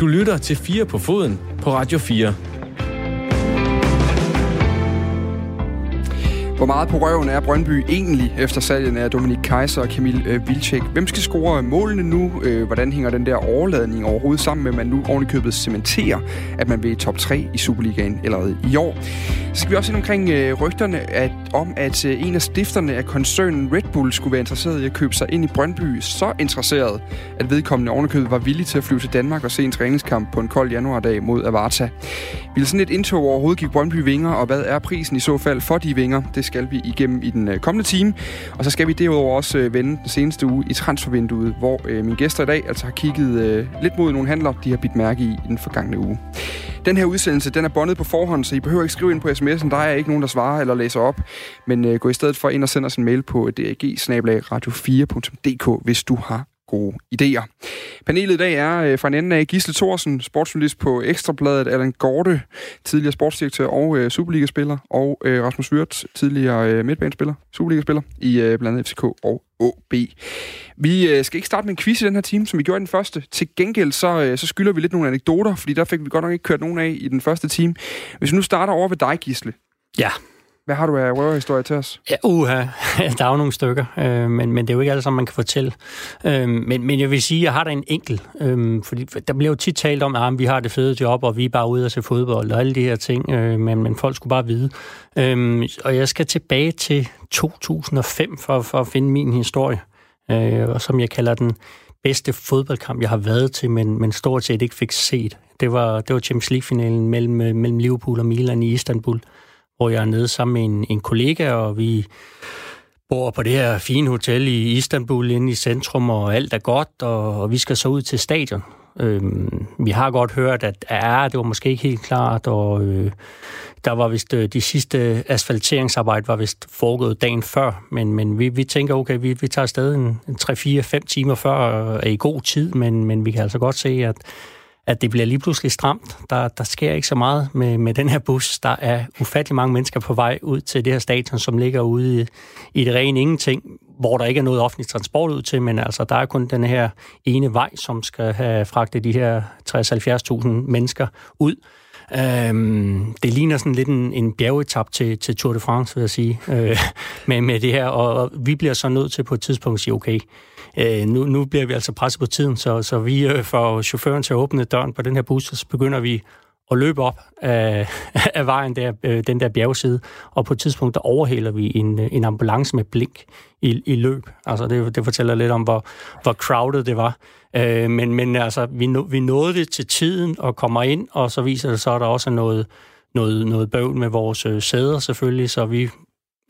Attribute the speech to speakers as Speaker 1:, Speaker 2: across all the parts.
Speaker 1: Du lytter til 4 på foden på Radio 4.
Speaker 2: Hvor meget på røven er Brøndby egentlig efter salget af Dominik Kaiser og Kamil øh, Vilcek? Hvem skal score målene nu? Øh, hvordan hænger den der overladning overhovedet sammen med, at man nu ovenikøbet cementerer, at man vil i top 3 i Superligaen allerede i år? Så skal vi også ind omkring øh, rygterne at, om, at øh, en af stifterne af koncernen Red Bull skulle være interesseret i at købe sig ind i Brøndby. Så interesseret, at vedkommende ovenikøbet var villig til at flyve til Danmark og se en træningskamp på en kold januardag mod Avarta. Vil sådan et indtog overhovedet give Brøndby vinger, og hvad er prisen i så fald for de vinger? Det skal vi igennem i den øh, kommende time. Og så skal vi derudover også øh, vende den seneste uge i transfervinduet, hvor øh, mine gæster i dag altså har kigget øh, lidt mod nogle handler, de har bidt mærke i i den forgangne uge. Den her udsendelse, den er bondet på forhånd, så I behøver ikke skrive ind på sms'en. Der er ikke nogen, der svarer eller læser op. Men øh, gå i stedet for ind og send os en mail på dag radio4.dk, hvis du har gode idéer. Panelet i dag er øh, fra en anden af Gisle Thorsen, sportsjournalist på Ekstrabladet, Allan Gorte, tidligere sportsdirektør og øh, Superliga-spiller, og øh, Rasmus Wirtz, tidligere øh, midtbanespiller, Superliga-spiller i øh, blandt andet FCK og OB. Vi øh, skal ikke starte med en quiz i den her time, som vi gjorde i den første. Til gengæld så, øh, så skylder vi lidt nogle anekdoter, fordi der fik vi godt nok ikke kørt nogen af i den første time. Hvis vi nu starter over ved dig, Gisle.
Speaker 3: Ja.
Speaker 2: Hvad har du af røverhistorie til os?
Speaker 3: Ja, uha, der er jo nogle stykker, øh, men, men det er jo ikke alle sammen, man kan fortælle. Øh, men, men jeg vil sige, at jeg har da en enkelt, øh, fordi der bliver jo tit talt om, at vi har det fede job, og vi er bare ude og se fodbold og alle de her ting, øh, men, men folk skulle bare vide. Øh, og jeg skal tilbage til 2005 for, for at finde min historie, øh, og som jeg kalder den bedste fodboldkamp, jeg har været til, men, men stort set ikke fik set. Det var, det var Champions League-finalen mellem, øh, mellem Liverpool og Milan i Istanbul hvor jeg er nede sammen med en, en kollega, og vi bor på det her fine hotel i Istanbul, inde i centrum, og alt er godt, og, og vi skal så ud til stadion. Øhm, vi har godt hørt, at ja, det var måske ikke helt klart, og øh, der var vist øh, de sidste asfalteringsarbejde var vist foregået dagen før, men, men vi, vi tænker, okay, vi, vi tager afsted en, en 3-4-5 timer før, og er i god tid, men, men vi kan altså godt se, at at det bliver lige pludselig stramt. Der, der sker ikke så meget med, med den her bus. Der er ufattelig mange mennesker på vej ud til det her stadion, som ligger ude i, i det rene ingenting, hvor der ikke er noget offentlig transport ud til, men altså, der er kun den her ene vej, som skal have fragtet de her 60-70.000 mennesker ud. Øhm, det ligner sådan lidt en, en bjergetap til, til Tour de France, vil jeg sige, øh, med, med det her, og, og vi bliver så nødt til på et tidspunkt at sige, okay, øh, nu, nu bliver vi altså presset på tiden, så, så vi øh, får chaufføren til at åbne døren på den her bus, og så begynder vi at løbe op af, af vejen der, øh, den der bjergside, og på et tidspunkt, der overhaler vi en, øh, en ambulance med blink i, i løb. Altså, det, det fortæller lidt om, hvor, hvor crowded det var. Øh, men, men altså, vi, nå, vi nåede det til tiden og kommer ind, og så viser det så, at der også er noget, noget, noget bøvl med vores øh, sæder selvfølgelig, så vi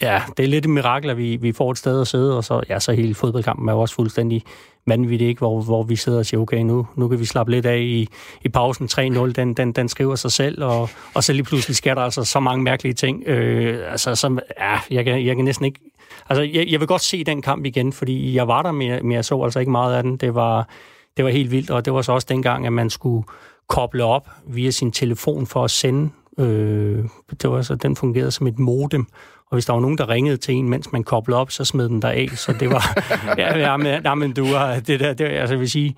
Speaker 3: Ja, det er lidt et mirakel, at vi, vi får et sted at sidde, og så, ja, så hele fodboldkampen er jo også fuldstændig vanvittig, ikke? Hvor, hvor vi sidder og siger, okay, nu, nu kan vi slappe lidt af i, i pausen 3-0, den, den, den skriver sig selv, og, og så lige pludselig sker der altså så mange mærkelige ting. Øh, altså, som, ja, jeg kan, jeg kan næsten ikke... Altså, jeg, jeg vil godt se den kamp igen, fordi jeg var der, men jeg, men jeg så altså ikke meget af den. Det var, det var helt vildt, og det var så også dengang, at man skulle koble op via sin telefon for at sende. Øh, det var så, den fungerede som et modem, og hvis der var nogen, der ringede til en, mens man koblede op, så smed den der af. Så det var... ja, ja, men, ja, men du har... Det der, det, altså, jeg vil sige,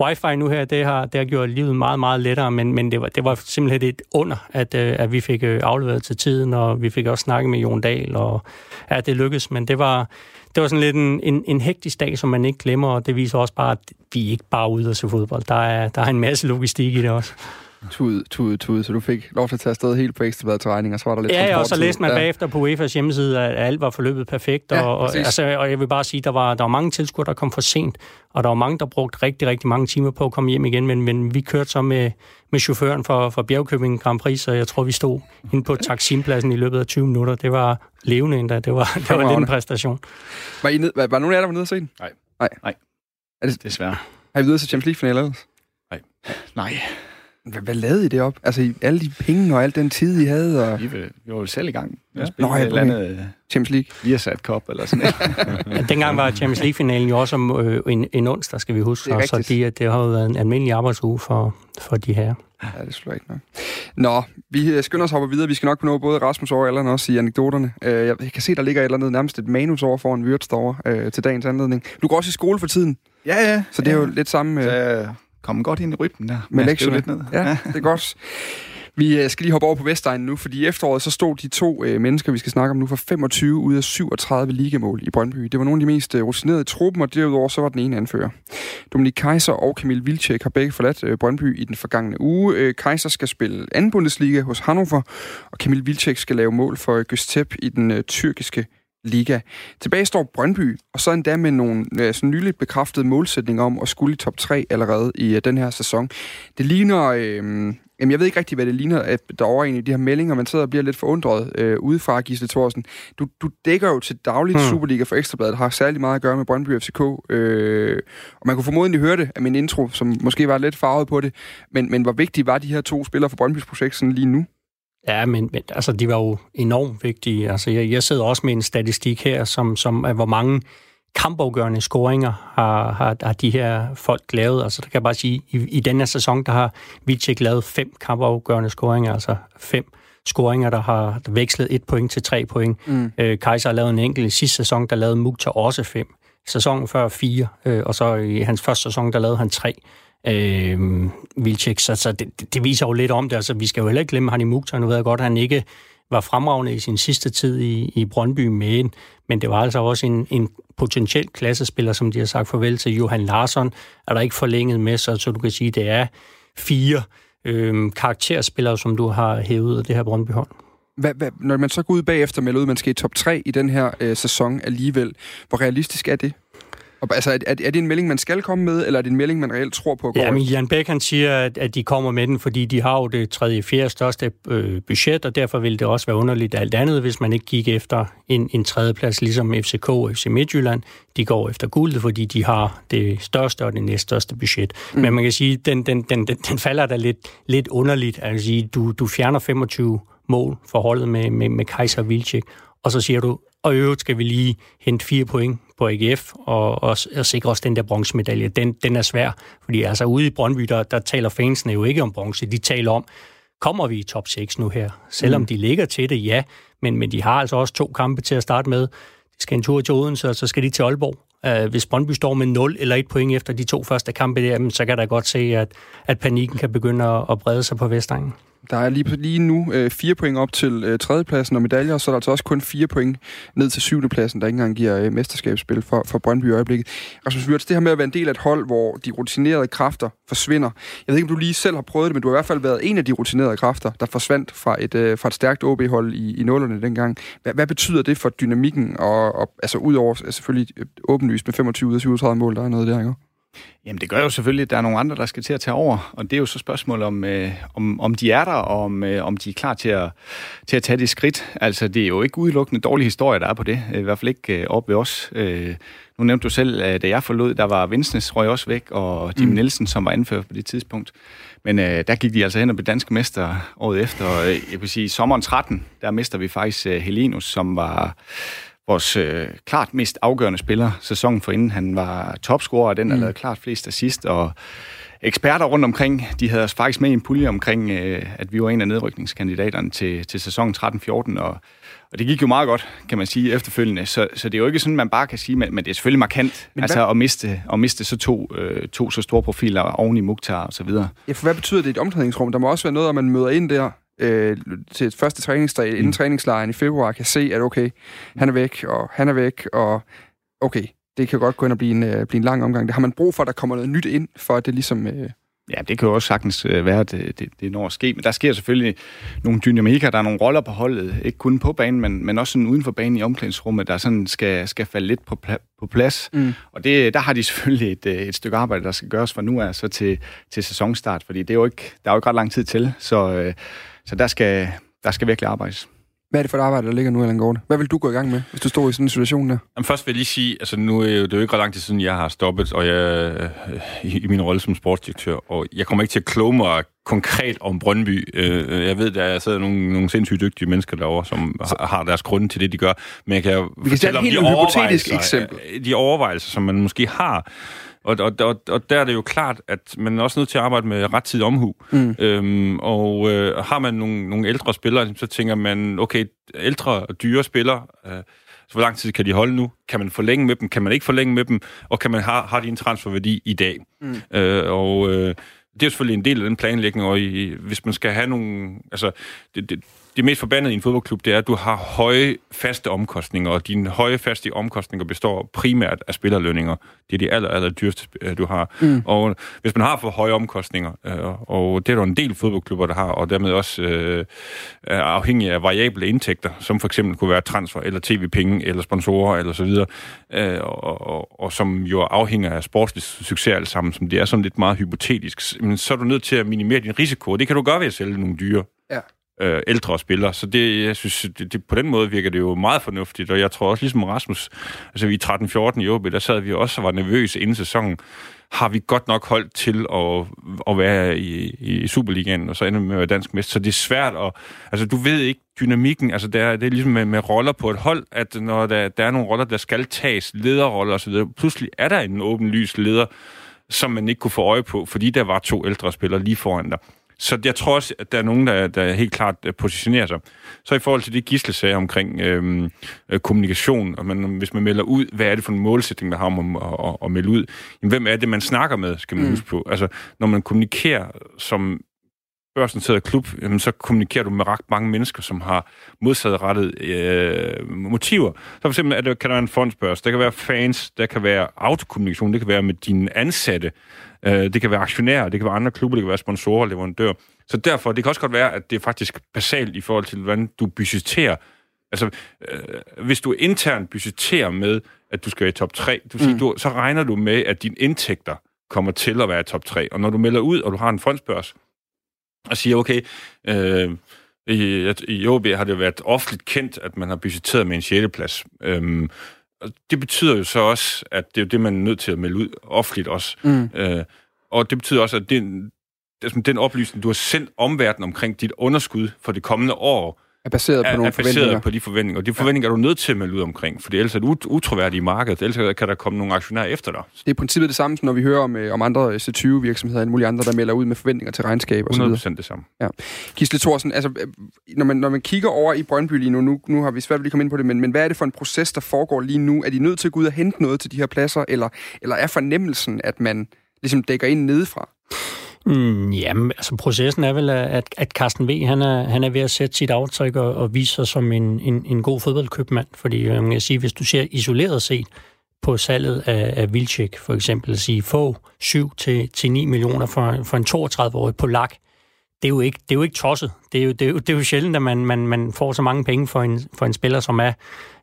Speaker 3: wifi nu her, det har, det har gjort livet meget, meget lettere, men, men det, var, det var simpelthen et under, at, øh, at vi fik øh, afleveret til tiden, og vi fik også snakket med Jon Dahl, og ja, det lykkedes, men det var, det var sådan lidt en, en, en hektisk dag, som man ikke glemmer, og det viser også bare, at vi er ikke bare ude og se fodbold. Der er, der er en masse logistik i det også
Speaker 2: tud, tud, tud, så du fik lov til at tage afsted helt på ekstrabladet regning, og så var der lidt
Speaker 3: Ja, og så læste man ja. bagefter på UEFA's hjemmeside, at alt var forløbet perfekt, ja, og, og, altså, og jeg vil bare sige, der var, der var mange tilskuere, der kom for sent, og der var mange, der brugte rigtig, rigtig mange timer på at komme hjem igen, men, men vi kørte så med, med chaufføren for, for Bjergkøbing Grand Prix, så jeg tror, vi stod inde på taksimpladsen i løbet af 20 minutter. Det var levende endda. Det var, det var lidt en præstation.
Speaker 2: Var, I ned, var, var nogen af jer, der var nede og se den?
Speaker 4: Nej.
Speaker 2: Nej.
Speaker 4: Nej.
Speaker 2: Er det,
Speaker 4: Desværre.
Speaker 2: Har I videre til Champions League-finale
Speaker 4: Nej. Nej.
Speaker 2: Hvad, hvad lavede I det op? Altså, I, alle de penge og al den tid, I havde? Og...
Speaker 4: Vi, vi var jo selv i gang
Speaker 2: med ja. Nå, ja, et eller andet Champions League.
Speaker 4: Viasat Cup eller sådan noget.
Speaker 3: ja, dengang var Champions League-finalen jo også om øh, en, en onsdag, skal vi huske. Det så de, det har jo været en almindelig arbejdsuge for, for de her.
Speaker 2: Ja, det slår ikke nok. Nå, vi øh, skynder os hoppe videre. Vi skal nok nå både Rasmus og Allan også i anekdoterne. Øh, jeg kan se, der ligger et eller andet nærmest et manus over foran Wirtz derovre øh, til dagens anledning. Du går også i skole for tiden.
Speaker 4: Ja, ja.
Speaker 2: Så det er jo lidt samme...
Speaker 4: Så
Speaker 2: Øh,
Speaker 4: jeg kom godt ind i rytmen der. skrev
Speaker 2: lektierne.
Speaker 4: lidt ned.
Speaker 2: Ja, det er godt. Vi øh, skal lige hoppe over på Vestegnen nu, fordi i efteråret så stod de to øh, mennesker, vi skal snakke om nu, for 25 ud af 37 ligamål i Brøndby. Det var nogle af de mest øh, rutinerede i truppen, og derudover så var den ene anfører. Dominik Kaiser og Kamil Vilcek har begge forladt øh, Brøndby i den forgangne uge. Øh, Kaiser skal spille anden Bundesliga hos Hannover, og Kamil Vilcek skal lave mål for Göztepe i den øh, tyrkiske liga. Tilbage står Brøndby, og så endda med nogle øh, sådan nyligt bekræftede målsætninger om at skulle i top 3 allerede i øh, den her sæson. Det ligner... Øh, Jamen, jeg ved ikke rigtig, hvad det ligner, at der over en i de her meldinger, man sidder og bliver lidt forundret øh, udefra, Gisle Thorsen. Du, du dækker jo til dagligt hmm. Superliga for Ekstrabladet, har særlig meget at gøre med Brøndby FCK, øh, og man kunne formodentlig høre det af min intro, som måske var lidt farvet på det, men, men hvor vigtige var de her to spillere for Brøndbys projekt sådan lige nu?
Speaker 3: Ja, men, men altså, de var jo enormt vigtige. Altså, jeg, jeg sidder også med en statistik her, som, som er, hvor mange kampafgørende scoringer har, har, har de her folk lavet. Altså, der kan jeg bare sige, i, i den her sæson, der har Vilcek lavet fem kampafgørende scoringer, altså fem scoringer, der har vekslet et point til tre point. Mm. Øh, Kaiser har lavet en enkelt. I sidste sæson, der lavede Mukhtar også fem. Sæsonen før fire, øh, og så i hans første sæson, der lavede han tre øh, Vilcek. Så, så det, det viser jo lidt om det. Altså, vi skal jo heller ikke glemme Hanni Mukhtar. Nu ved jeg godt, at han ikke var fremragende i sin sidste tid i, i Brøndby med, men det var altså også en, en potentiel klassespiller, som de har sagt farvel til. Johan Larsson er der ikke forlænget med, så, så du kan sige, det er fire øh, karakterspillere, som du har hævet af det her Brøndby-hold.
Speaker 2: Hvad, hvad, når man så går ud bagefter med, at man skal i top 3 i den her øh, sæson alligevel, hvor realistisk er det? Og, altså, er, er det en melding, man skal komme med, eller er det en melding, man reelt tror på? At
Speaker 3: Ja, men? Jan Bæk han siger, at, at de kommer med den, fordi de har jo det tredje, fjerde største øh, budget, og derfor ville det også være underligt alt andet, hvis man ikke gik efter en, en tredjeplads, ligesom FCK og FC Midtjylland. De går efter guldet, fordi de har det største og det næststørste budget. Mm. Men man kan sige, den, den, den, den, den falder da lidt, lidt underligt. Altså, du, du fjerner 25 mål for holdet med, med, med Kaiser Vilcek, og så siger du, og i øvrigt skal vi lige hente fire point på AGF og, og, og sikre os den der bronzemedalje. Den, den er svær, fordi altså ude i Brøndby, der, der taler fansene jo ikke om bronze. De taler om, kommer vi i top 6 nu her? Selvom mm. de ligger til det, ja, men, men de har altså også to kampe til at starte med. De skal en tur til Odense, og så skal de til Aalborg. Uh, hvis Brøndby står med 0 eller 1 point efter de to første kampe, der, så kan der godt se, at, at panikken kan begynde at, at brede sig på Vestegnen.
Speaker 2: Der er lige, lige nu øh, fire point op til øh, tredjepladsen og medaljer, og så er der altså også kun fire point ned til syvendepladsen, der ikke engang giver øh, mesterskabsspil for, for Brøndby i øjeblikket. Rasmus Wirtz, det her med at være en del af et hold, hvor de rutinerede kræfter forsvinder. Jeg ved ikke, om du lige selv har prøvet det, men du har i hvert fald været en af de rutinerede kræfter, der forsvandt fra et, øh, fra et stærkt OB-hold i, i nullerne dengang. Hvad, hvad betyder det for dynamikken, og, og altså udover øh, selvfølgelig øh, åbenlyst med 25 ud af 37 mål, der er noget der, ikke?
Speaker 4: Jamen, det gør jo selvfølgelig, at der er nogle andre, der skal til at tage over, og det er jo så spørgsmål om, øh, om, om de er der, og om, øh, om de er klar til at, til at tage det skridt. Altså, det er jo ikke udelukkende dårlige historier, der er på det. I hvert fald ikke øh, op ved os. Øh, nu nævnte du selv, at da jeg forlod, der var Vinsnes røg også væk, og Jim mm. Nielsen, som var anført på det tidspunkt. Men øh, der gik de altså hen og blev danske mester året efter. Og øh, jeg vil sige, sommeren 13, der mister vi faktisk øh, Helinus, som var vores øh, klart mest afgørende spiller sæsonen for inden. Han var topscorer, og den, der mm. lavede klart flest assist, og eksperter rundt omkring, de havde os faktisk med i en pulje omkring, øh, at vi var en af nedrykningskandidaterne til, til sæsonen 13-14, og, og det gik jo meget godt, kan man sige, efterfølgende. Så, så det er jo ikke sådan, man bare kan sige, men, men det er selvfølgelig markant, men altså hvad? at miste, at miste så to, øh, to så store profiler oven i Mukhtar og så videre.
Speaker 2: Ja, for hvad betyder det i et omklædningsrum? Der må også være noget, at man møder ind der øh, til et første træningsdag inden mm. træningslejren i februar, kan se, at okay, han er væk, og han er væk, og okay, det kan godt gå ind og blive en, øh, blive en lang omgang. Det har man brug for, at der kommer noget nyt ind, for at det ligesom... Øh,
Speaker 4: Ja, det kan jo også sagtens øh, være, at det, det, det når at ske, men der sker selvfølgelig nogle dynamikker, der er nogle roller på holdet, ikke kun på banen, men, men også sådan uden for banen i omklædningsrummet, der sådan skal, skal falde lidt på, pla- på plads. Mm. Og det, der har de selvfølgelig et, øh, et stykke arbejde, der skal gøres fra nu af så til, til sæsonstart, fordi det er jo ikke, der er jo ikke ret lang tid til, så, øh, så der, skal, der skal virkelig arbejdes.
Speaker 2: Hvad er det for et arbejde, der ligger nu, Allan Gårde? Hvad vil du gå i gang med, hvis du står i sådan en situation der?
Speaker 5: Jamen, først vil jeg lige sige, altså nu er det jo ikke ret lang tid siden, jeg har stoppet, og jeg i, i min rolle som sportsdirektør, og jeg kommer ikke til at kloge mig konkret om Brøndby. Øh, Jeg ved, der sidder nogle, nogle sindssygt dygtige mennesker derovre, som har, har deres grunde til det, de gør, men jeg kan jo
Speaker 2: Vi kan tage et helt hypotetisk eksempel.
Speaker 5: De overvejelser, som man måske har, og, og, og, og der er det jo klart, at man er også nødt til at arbejde med rettidig omhu. Mm. Øhm, og øh, har man nogle, nogle ældre spillere, så tænker man, okay, ældre og dyre spillere, øh, Så hvor lang tid kan de holde nu? Kan man forlænge med dem? Kan man ikke forlænge med dem? Og kan man have, har de en transferværdi i dag? Mm. Øh, og øh, det er selvfølgelig en del af den planlægning, og i, hvis man skal have nogle... Altså, det, det, det mest forbandede i en fodboldklub, det er, at du har høje faste omkostninger, og dine høje faste omkostninger består primært af spillerlønninger. Det er de aller, aller dyreste, du har. Mm. Og hvis man har for høje omkostninger, øh, og det er der en del fodboldklubber, der har, og dermed også øh, er afhængige af variable indtægter, som for eksempel kunne være transfer, eller tv-penge, eller sponsorer, eller så videre, øh, og, og, og som jo afhænger af sportslig succes alt sammen, som det er sådan lidt meget hypotetisk, men så er du nødt til at minimere din risiko, og det kan du gøre ved at sælge nogle dyre
Speaker 2: Ja
Speaker 5: øh, ældre spillere. Så det, jeg synes, det, det, på den måde virker det jo meget fornuftigt, og jeg tror også, ligesom Rasmus, altså vi i 13-14 i OB, der sad vi også og var nervøse inden sæsonen. Har vi godt nok holdt til at, at være i, i Superligaen, og så ender med at være dansk mester. Så det er svært at... Altså, du ved ikke dynamikken. Altså, det er, det er ligesom med, med roller på et hold, at når der, der er nogle roller, der skal tages, lederroller osv., pludselig er der en åbenlys leder, som man ikke kunne få øje på, fordi der var to ældre spillere lige foran dig. Så jeg tror også, at der er nogen, der, der helt klart øh, positionerer sig. Så i forhold til det Gisle sagde omkring øhm, øh, kommunikation, og man, hvis man melder ud, hvad er det for en målsætning, man har om at, at, at melde ud? Jamen, hvem er det, man snakker med, skal man mm. huske på. Altså, når man kommunikerer som børsnoteret klub, jamen, så kommunikerer du med ret mange mennesker, som har modsatrettet øh, motiver. Så for eksempel er det, kan der være en fondsbørs, der kan være fans, der kan være autokommunikation, det kan være med dine ansatte, øh, det kan være aktionærer, det kan være andre klubber, det kan være sponsorer, leverandører. Så derfor, det kan også godt være, at det er faktisk basalt i forhold til, hvordan du budgeterer. Altså, øh, hvis du internt budgeterer med, at du skal være i top 3, du, mm. du, så regner du med, at dine indtægter kommer til at være i top 3. Og når du melder ud, og du har en fondsbørs, og siger, okay, øh, i, i OB har det været offentligt kendt, at man har budgetteret med en 6. plads. Øhm, og det betyder jo så også, at det er jo det, man er nødt til at melde ud offentligt også. Mm. Øh, og det betyder også, at den, den oplysning, du har sendt omverdenen omkring dit underskud for det kommende år,
Speaker 2: er baseret på
Speaker 5: er,
Speaker 2: nogle
Speaker 5: er baseret
Speaker 2: forventninger.
Speaker 5: på de forventninger. Og de forventninger ja. er du nødt til at melde ud omkring, for ellers er det ut- utroværdigt i markedet. Ellers kan der komme nogle aktionærer efter dig.
Speaker 2: Det er i princippet det samme, som når vi hører om, øh, om andre C20-virksomheder og mulige andre, der melder ud med forventninger til regnskab og så videre.
Speaker 5: 100% det samme.
Speaker 2: Ja. Gisle Thorsen, altså, øh, når man, når man kigger over i Brøndby lige nu, nu, nu har vi svært ved at komme ind på det, men, men hvad er det for en proces, der foregår lige nu? Er de nødt til at gå ud og hente noget til de her pladser, eller, eller er fornemmelsen, at man ligesom dækker ind nedefra?
Speaker 3: Mm, jamen, altså processen er vel, at, at Carsten V. Han er, han er ved at sætte sit aftryk og, og vise sig som en, en, en god fodboldkøbmand. Fordi jeg man kan sige, hvis du ser isoleret set på salget af, af Vilcek, for eksempel, at sige, få 7-9 millioner for, for en 32-årig polak, det er jo ikke, det er jo ikke tosset. Det er jo, det er jo, det er jo sjældent, at man, man, man får så mange penge for en, for en spiller, som er,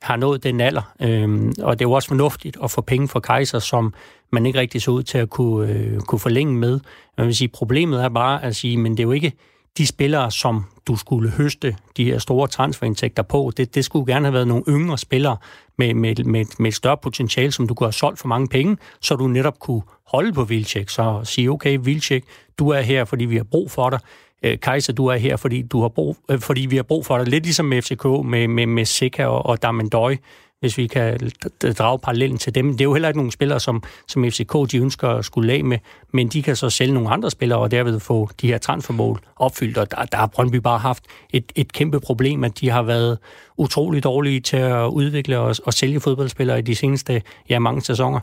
Speaker 3: har nået den alder. Øhm, og det er jo også fornuftigt at få penge for Kaiser, som man ikke rigtig så ud til at kunne, øh, kunne forlænge med. Man vil sige, problemet er bare at sige, men det er jo ikke de spillere, som du skulle høste de her store transferindtægter på. Det, det skulle gerne have været nogle yngre spillere med, med, med, med et større potentiale, som du kunne have solgt for mange penge, så du netop kunne holde på Vilcek. Så sige, okay, Vilcek, du er her, fordi vi har brug for dig. Øh, Kaiser, du er her, fordi, du har brug, øh, fordi vi har brug for dig. Lidt ligesom med FCK, med, med, med Sika og, og Damendøj, hvis vi kan drage parallellen til dem. Det er jo heller ikke nogle spillere, som, som FCK de ønsker at skulle af med, men de kan så sælge nogle andre spillere, og derved få de her transfermål opfyldt. Og der, der har Brøndby bare haft et, et kæmpe problem, at de har været utrolig dårlige til at udvikle og, og sælge fodboldspillere i de seneste ja, mange sæsoner.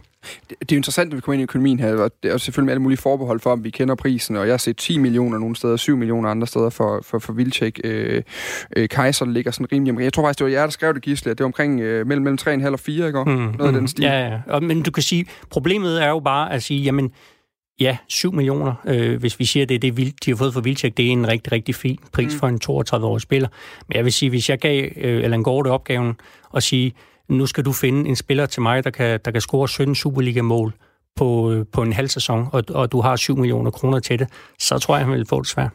Speaker 2: Det, det er interessant, at vi kommer ind i økonomien her, og det er selvfølgelig med alle mulige forbehold for, om vi kender prisen, og jeg har set 10 millioner nogle steder, 7 millioner andre steder for, for, for Vilcek. Øh, øh, Kaiser ligger sådan rimelig. Jeg tror faktisk, det var jer, der skrev det, Gisle, at det var omkring øh, mellem, mellem 3,5 og 4, ikke? Mm, Noget mm, af den stil.
Speaker 3: Ja, ja. Og, men du kan sige, problemet er jo bare at sige, jamen, Ja, 7 millioner, øh, hvis vi siger, det er det, de har fået for Vilcek, det er en rigtig, rigtig fin pris mm. for en 32-årig spiller. Men jeg vil sige, hvis jeg gav øh, Allan Gårde opgaven at sige, nu skal du finde en spiller til mig, der kan, der kan score 17 Superliga-mål på, øh, på en halv sæson, og, og du har 7 millioner kroner til det, så tror jeg, han vil få det svært.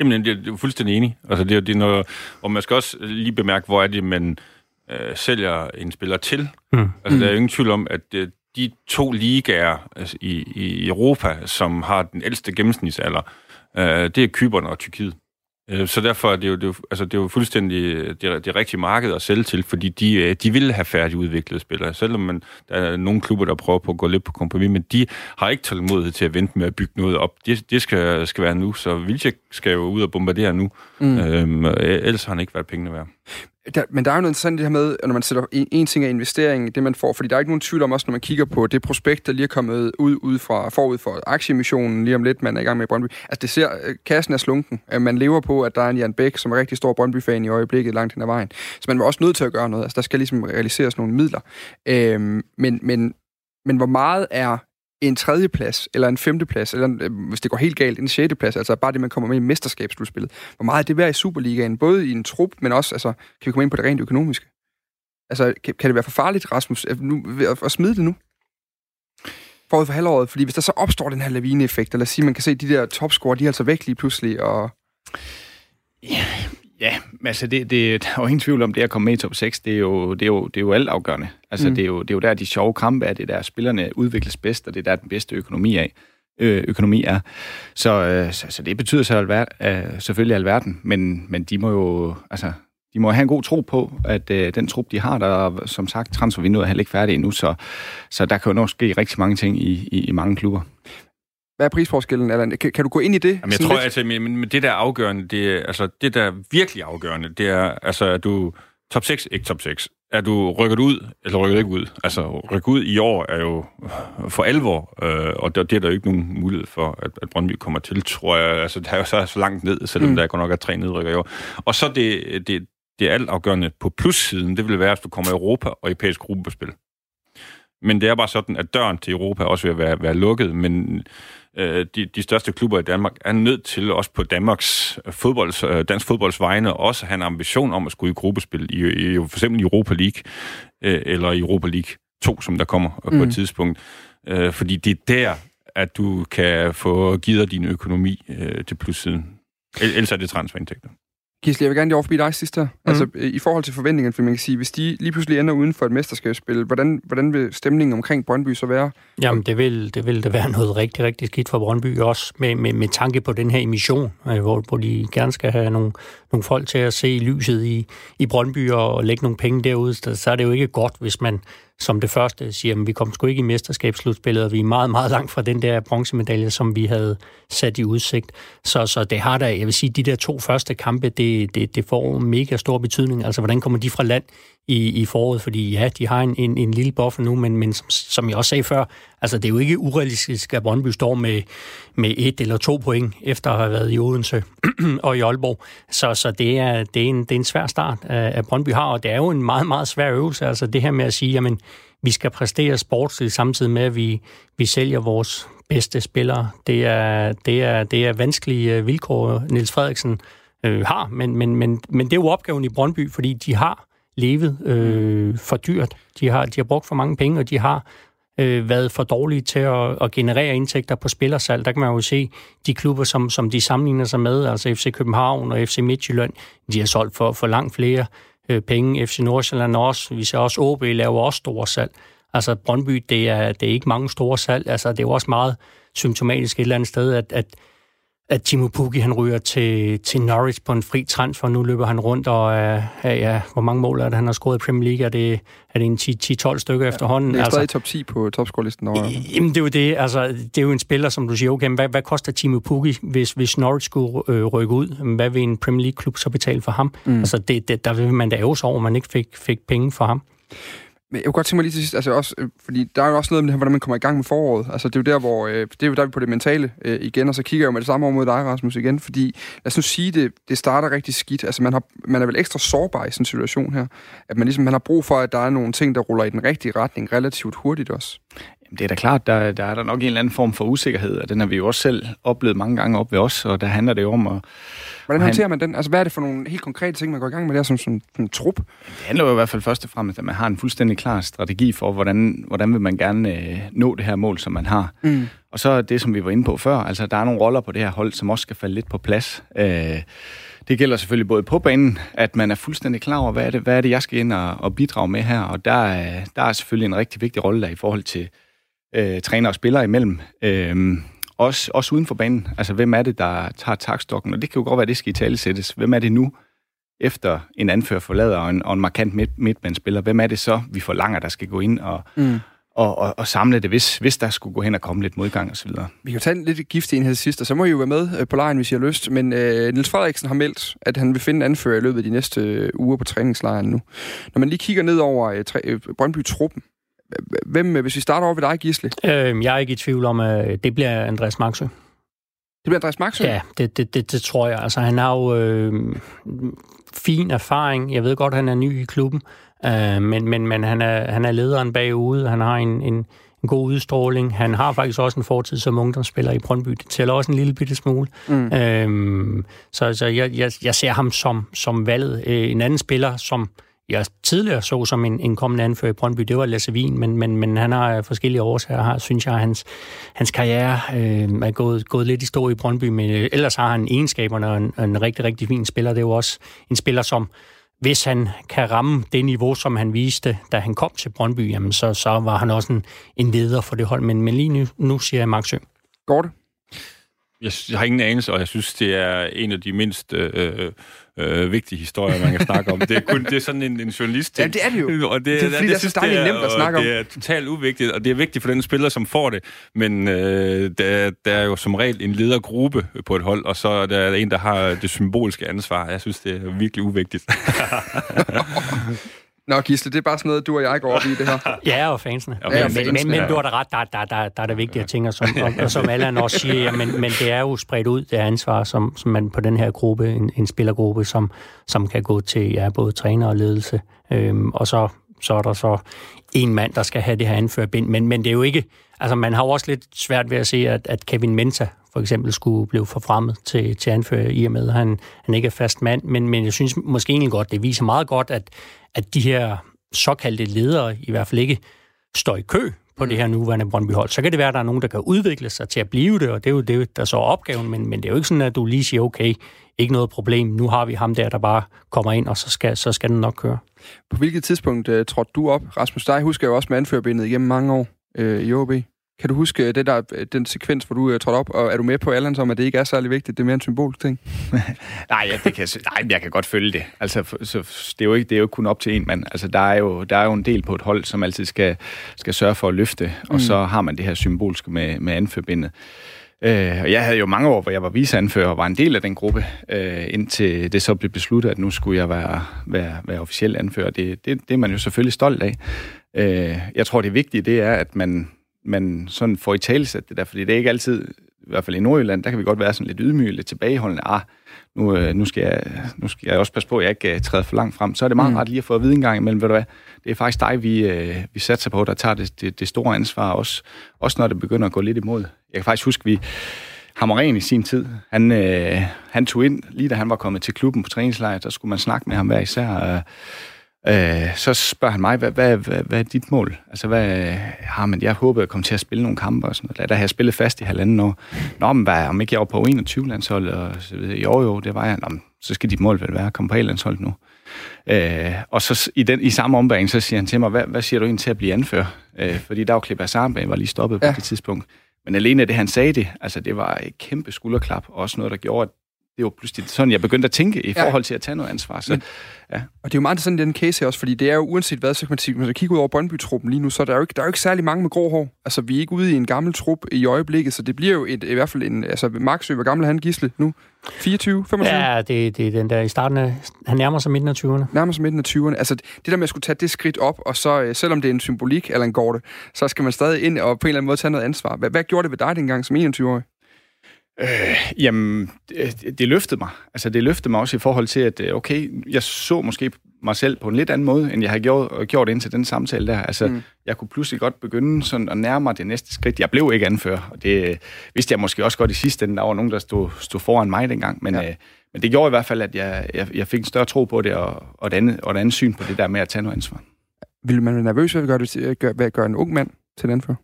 Speaker 5: Jamen, det er, det er fuldstændig enig. Altså, det er, det er noget, og man skal også lige bemærke, hvor er det, man øh, sælger en spiller til. Mm. Altså, der er jo ingen tvivl om, at det, de to ligaer altså, i, i Europa, som har den ældste gennemsnitsalder, øh, det er Kyberne og Tyrkiet. Øh, så derfor er det jo, det er jo, altså, det er jo fuldstændig det, det rigtige marked at sælge til, fordi de, øh, de vil have færdigudviklede spillere. Selvom man, der er nogle klubber, der prøver på at gå lidt på kompromis, men de har ikke tålmodighed til at vente med at bygge noget op. Det, det skal, skal være nu, så Vilcek skal jo ud og bombardere nu. Mm. Øhm, ellers har han ikke været pengene værd.
Speaker 2: Der, men der er jo noget interessant det her med, når man sætter en, en ting af investering, det man får, fordi der er ikke nogen tvivl om også, når man kigger på det prospekt, der lige er kommet ud, ud fra, forud for aktiemissionen, lige om lidt, man er i gang med i Brøndby. Altså det ser, øh, kassen er slunken. Øh, man lever på, at der er en Jan Bæk, som er rigtig stor Brøndby-fan i øjeblikket langt hen ad vejen. Så man var også nødt til at gøre noget. Altså der skal ligesom realiseres nogle midler. Øhm, men, men, men hvor meget er en tredje plads, eller en femte plads, eller en, øh, hvis det går helt galt, en sjette plads, altså bare det, man kommer med i mesterskabsslutspillet. Hvor meget er det værd i Superligaen, både i en trup, men også, altså, kan vi komme ind på det rent økonomiske? Altså, kan, kan det være for farligt, Rasmus, nu, at, at smide det nu? Forud for halvåret, fordi hvis der så opstår den her lavineeffekt, eller lad eller sige, man kan se, at de der topscorer, de er altså væk lige pludselig, og...
Speaker 4: Ja, Ja, altså det, det, der er jo ingen tvivl om, det at komme med i top 6, det er jo, det er jo, det er jo alt afgørende. Altså mm. det, er jo, det er jo der, de sjove kampe er, det er der, spillerne udvikles bedst, og det er der, den bedste økonomi, af, øh, økonomi er. Så, øh, så, så det betyder så alver, øh, selvfølgelig alverden, men, men de må jo, altså, de må have en god tro på, at øh, den trup, de har, der som sagt, transfervinduet er heller ikke færdigt endnu, så, så der kan jo nok ske rigtig mange ting i, i, i mange klubber.
Speaker 2: Hvad er prisforskellen? Eller, kan, kan du gå ind i det?
Speaker 5: Jamen, jeg tror, lidt? altså, men, men det der er afgørende, det, altså, det der er virkelig afgørende, det er, altså, at du top 6, ikke top 6. Er du rykket ud, eller rykket ikke ud? Altså, rykket ud i år er jo for alvor, øh, og det, det er der jo ikke nogen mulighed for, at, at Brøndby kommer til, tror jeg. Altså, det er jo så, så langt ned, selvom mm. der godt nok er tre nedrykker i år. Og så det, det, det er alt afgørende på plussiden, det vil være, at du kommer i Europa og europæisk gruppespil. Men det er bare sådan, at døren til Europa også vil være, være lukket, men øh, de, de største klubber i Danmark er nødt til, også på Danmarks fodbolds, øh, dansk fodbolds vegne, også have en ambition om at skulle i gruppespil i, i for eksempel Europa League, øh, eller Europa League 2, som der kommer mm. på et mm. tidspunkt. Øh, fordi det er der, at du kan få givet din økonomi øh, til plussiden. Ellers er det transferindtægter.
Speaker 2: Gisle, jeg vil gerne lige overforbi dig sidste her. Mm. Altså, i forhold til forventningerne, for man kan sige, hvis de lige pludselig ender uden for et mesterskabsspil, hvordan, hvordan vil stemningen omkring Brøndby så være?
Speaker 3: Jamen, det vil, det vil det være noget rigtig, rigtig skidt for Brøndby, også med, med, med tanke på den her emission, øh, hvor, hvor de gerne skal have nogle, nogle folk til at se lyset i, i Brøndby og lægge nogle penge derude. Så, så er det jo ikke godt, hvis man som det første siger, at vi kom sgu ikke i mesterskabsslutspillet, og vi er meget, meget langt fra den der bronzemedalje, som vi havde sat i udsigt. Så, så det har da, jeg vil sige, de der to første kampe, det, det, det får mega stor betydning. Altså, hvordan kommer de fra land i, i foråret? Fordi ja, de har en, en, en lille buffer nu, men, men som, som jeg også sagde før, altså det er jo ikke urealistisk, at Brøndby står med, med et eller to point, efter at have været i Odense og i Aalborg. Så, så det, er, det, er en, det er en svær start, øh, at Brøndby har, og det er jo en meget, meget svær øvelse. Altså det her med at sige, jamen, vi skal præstere sportsligt samtidig med, at vi, vi sælger vores bedste spillere. Det er, det er, det er vanskelige øh, vilkår, Niels Frederiksen øh, har, men, men, men, men det er jo opgaven i Brøndby, fordi de har levet øh, for dyrt. De har, de har brugt for mange penge, og de har øh, været for dårlige til at, at generere indtægter på spillersalg. Der kan man jo se de klubber, som, som de sammenligner sig med, altså FC København og FC Midtjylland, de har solgt for, for langt flere øh, penge. FC Nordsjælland også. Vi ser også OB laver også store salg. Altså Brøndby, det er, det er ikke mange store salg. Altså det er jo også meget symptomatisk et eller andet sted, at, at at Timo Pukki han ryger til, til Norwich på en fri transfer. Nu løber han rundt, og uh, ja, hvor mange mål er det, han har scoret i Premier League? Er det, er det en 10-12 stykker ja, efterhånden?
Speaker 2: Det er stadig altså, top 10 på topscore-listen. Over.
Speaker 3: Jamen, det er jo det. Altså, det er jo en spiller, som du siger, okay, hvad, hvad koster Timo Pukki, hvis, hvis Norwich skulle øh, rykke ud? Hvad vil en Premier League-klub så betale for ham? Mm. Altså, det, det, der vil man da også over, at man ikke fik, fik penge for ham.
Speaker 2: Men jeg kunne godt tænke mig lige til sidst, altså også, øh, fordi der er jo også noget med det her, hvordan man kommer i gang med foråret. Altså det er jo der, hvor, øh, det er jo der, vi på det mentale øh, igen, og så kigger jeg jo med det samme over mod dig, Rasmus, igen, fordi lad os nu sige, det, det starter rigtig skidt. Altså man, har, man er vel ekstra sårbar i sådan en situation her, at man ligesom man har brug for, at der er nogle ting, der ruller i den rigtige retning relativt hurtigt også.
Speaker 4: Jamen, det er da klart, der, der er der nok en eller anden form for usikkerhed, og den har vi jo også selv oplevet mange gange op ved os, og der handler det jo om at...
Speaker 2: Hvordan håndterer man den? Altså, hvad er det for nogle helt konkrete ting, man går i gang med der som, som, som trup?
Speaker 4: Det handler jo i hvert fald først og fremmest, at man har en fuldstændig klar strategi for, hvordan, hvordan vil man gerne øh, nå det her mål, som man har. Mm. Og så det, som vi var inde på før, altså der er nogle roller på det her hold, som også skal falde lidt på plads. Øh, det gælder selvfølgelig både på banen, at man er fuldstændig klar over, hvad er det, hvad er det jeg skal ind og, og bidrage med her, og der, der er selvfølgelig en rigtig vigtig rolle der i forhold til øh, træner og spillere imellem. Øh, også, også uden for banen. Altså, hvem er det, der tager takstokken? Og det kan jo godt være, det skal i tale sættes. Hvem er det nu, efter en anfører forlader og en, og en markant midt, midtbandsspiller? Hvem er det så, vi forlanger, der skal gå ind og, mm. og, og, og samle det, hvis, hvis der skulle gå hen og komme lidt modgang osv.
Speaker 2: Vi kan jo tage en lidt gift en her sidst, og så må I jo være med øh, på lejen, hvis I har lyst. Men øh, Niels Frederiksen har meldt, at han vil finde en anfører i løbet af de næste øh, uger på træningslejren nu. Når man lige kigger ned over øh, øh, Brøndby-truppen, hvem, øh, hvis vi starter over ved dig, Gisle?
Speaker 3: Øh, jeg er ikke i tvivl om, at det bliver Andreas Maxø.
Speaker 2: Det bliver Andreas Maxø?
Speaker 3: Ja, det, det, det, det tror jeg. Altså, han har jo øh, fin erfaring. Jeg ved godt, at han er ny i klubben. Øh, men men, men han, er, han er lederen bagude. Han har en, en, en god udstråling. Han har faktisk også en fortid som ungdomsspiller i Brøndby. Det tæller også en lille bitte smule. Mm. Øhm, så så jeg, jeg, jeg ser ham som, som valget. Øh, en anden spiller, som jeg tidligere så som en, en kommende anfører i Brøndby, det var Lasse Wien, men, men, men han har øh, forskellige årsager, har, synes jeg, hans, hans karriere øh, er gået, gået lidt i stå i Brøndby, men øh, ellers har han egenskaberne og en, en rigtig, rigtig fin spiller. Det er jo også en spiller, som hvis han kan ramme det niveau, som han viste, da han kom til Brøndby, jamen så, så var han også en, en leder for det hold. Men, men lige nu, nu siger jeg Maxø.
Speaker 2: Går det?
Speaker 5: Jeg, jeg har ingen anelse, og jeg synes, det er en af de mindst øh, øh, vigtige historier, man kan snakke om. Det er kun det er sådan en, en journalist
Speaker 2: Ja, det er det jo.
Speaker 5: Og
Speaker 2: det, det er fordi, det, er så dejligt nemt at snakke
Speaker 5: om. Det er totalt uvigtigt, og det er vigtigt for den spiller, som får det. Men øh, der, der er jo som regel en ledergruppe på et hold, og så er der en, der har det symbolske ansvar. Jeg synes, det er virkelig uvigtigt.
Speaker 2: Nå, Gisle, det er bare sådan noget, du og jeg går op i det her.
Speaker 3: Ja, og fansene. Ja, men, men, men, men du har da ret, der, der, der, der er der vigtige ting, og som, og, og som Allan også siger, ja, men, men det er jo spredt ud, det ansvar, som, som man på den her gruppe, en, en spillergruppe, som, som kan gå til ja, både træner og ledelse. Øhm, og så, så er der så en mand, der skal have det her anførbind. Men, men det er jo ikke... Altså, man har jo også lidt svært ved at se, at, at Kevin Menta for eksempel skulle blive forfremmet til, til anfører i og med, at han, han ikke er fast mand. Men, men jeg synes måske egentlig godt, det viser meget godt, at, at de her såkaldte ledere i hvert fald ikke står i kø på mm. det her nuværende Brøndby-hold. Så kan det være, at der er nogen, der kan udvikle sig til at blive det, og det er jo det, der så er opgaven, men, men det er jo ikke sådan, at du lige siger, okay, ikke noget problem, nu har vi ham der, der bare kommer ind, og så skal, så skal den nok køre.
Speaker 2: På hvilket tidspunkt uh, trådte du op? Rasmus, dig husker jo også med anførbindet igennem mange år uh, i OB. Kan du huske det der, den sekvens, hvor du uh, trådte op, og er du med på Allan som, at det ikke er særlig vigtigt, det er mere en symbolsk ting?
Speaker 4: nej, ja, det kan, nej, jeg kan godt følge det. Altså, så, det, er jo ikke, det er jo kun op til en mand. Altså, der er, jo, der er jo en del på et hold, som altid skal, skal sørge for at løfte, mm. og så har man det her symbolske med, med anførbindet. Øh, jeg havde jo mange år, hvor jeg var viseanfører og var en del af den gruppe, øh, indtil det så blev besluttet, at nu skulle jeg være, være, være officiel anfører. Det, det, det er man jo selvfølgelig stolt af. Øh, jeg tror, det vigtige det er, at man man sådan får i talesat det der, fordi det er ikke altid, i hvert fald i Nordjylland, der kan vi godt være sådan lidt ydmyge, lidt tilbageholdende. Ah, nu, øh, nu, skal jeg, nu skal jeg også passe på, at jeg ikke øh, træder for langt frem. Så er det meget mm. ret lige at få at vide en gang imellem, ved du hvad, det er faktisk dig, vi, øh, vi satser på, der tager det, det, det store ansvar, også, også når det begynder at gå lidt imod. Jeg kan faktisk huske, vi Hammeren i sin tid, han, øh, han tog ind, lige da han var kommet til klubben på træningslejr, der skulle man snakke med ham hver især, øh, Øh, så spørger han mig, hvad, hvad, hvad, hvad er dit mål? Altså, hvad har man? Jeg håber at komme til at spille nogle kampe og sådan noget. Der har jeg spillet fast i halvanden år. Nå, men hvad, om ikke jeg var på 21-landsholdet? Og så videre. Jo, jo, det var jeg. Nå, så skal dit mål vel være at komme på A-landsholdet nu. Øh, og så i, den, i samme ombæring, så siger han til mig, hvad, hvad siger du egentlig til at blive anfører? Øh, fordi der var Klipper Sarnbag, var lige stoppet ja. på det tidspunkt. Men alene det, han sagde det, altså det var et kæmpe skulderklap, og også noget, der gjorde, at det var pludselig sådan, jeg begyndte at tænke i forhold til at tage noget ansvar. Så, Men,
Speaker 2: ja. Og det er jo meget sådan den case her også, fordi det er jo uanset hvad, så kan man sige, hvis man kigger ud over Brøndby-truppen lige nu, så er der jo ikke, der er jo ikke særlig mange med grå hår. Altså, vi er ikke ude i en gammel trup i øjeblikket, så det bliver jo et, i hvert fald en, altså Max, hvor gammel er han, Gisle, nu? 24, 25?
Speaker 3: Ja, det, det er den der i starten af, han nærmer sig midten af 20'erne.
Speaker 2: Nærmer sig midten af 20'erne. Altså, det der med at skulle tage det skridt op, og så, øh, selvom det er en symbolik, eller en gårde, så skal man stadig ind og på en eller anden måde tage noget ansvar. Hvad, hvad gjorde det ved dig dengang som 21-årig?
Speaker 4: Øh, jamen, det, det løftede mig. Altså, det løftede mig også i forhold til, at øh, okay, jeg så måske mig selv på en lidt anden måde, end jeg har gjort, gjort indtil den samtale der. Altså, mm. jeg kunne pludselig godt begynde sådan at nærme mig det næste skridt. Jeg blev ikke anfører, og det vidste jeg måske også godt i sidste ende. Der var nogen, der stod, stod foran mig dengang, men, ja. øh, men det gjorde i hvert fald, at jeg, jeg, jeg fik en større tro på det, og, og, et andet, og et andet syn på det der med at tage noget ansvar.
Speaker 2: Vil man være nervøs ved at gøre, det, gøre, gøre en ung mand til anfører?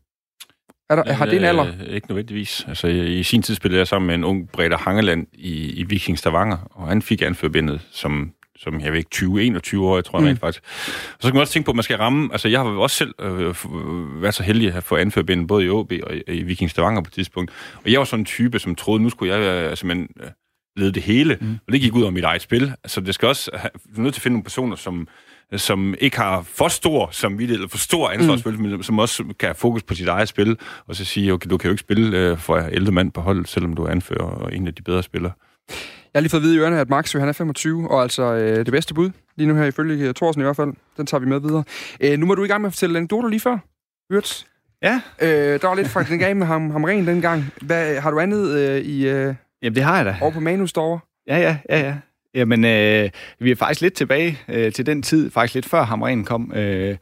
Speaker 2: Er der, har det en alder?
Speaker 5: Øh, ikke nødvendigvis. Altså, i sin tid spillede jeg sammen med en ung Breda Hangeland i, i Viking Stavanger, og han fik anførbindet som som jeg ved ikke, 20-21 år, jeg tror mm. jeg faktisk. Og så kan man også tænke på, at man skal ramme, altså jeg har også selv øh, været så heldig at få anførbindet både i OB og i, i Viking Stavanger på et tidspunkt. Og jeg var sådan en type, som troede, nu skulle jeg øh, simpelthen øh, lede det hele, mm. og det gik ud over mit eget spil. Altså det skal også, have, du er nødt til at finde nogle personer, som som ikke har for stor som vi eller for stor ansvarsfølelse, mm. men som også kan have fokus på sit eget spil, og så sige, okay, du kan jo ikke spille øh, for ældre mand på hold, selvom du anfører og en af de bedre spillere.
Speaker 2: Jeg har lige fået at vide i ørerne, at Max han er 25, og altså øh, det bedste bud, lige nu her ifølge øh, Thorsen i hvert fald. Den tager vi med videre. Øh, nu må du i gang med at fortælle anekdoter lige før, Wirtz.
Speaker 4: Ja.
Speaker 2: Øh, der var lidt fra den gang med ham, ham ren dengang. Hvad, har du andet øh, i... Øh,
Speaker 4: Jamen, det har jeg da.
Speaker 2: Over på manus derovre?
Speaker 4: Ja, ja, ja, ja. Jamen, øh, vi er faktisk lidt tilbage øh, til den tid, faktisk lidt før Hamren kom. Øh,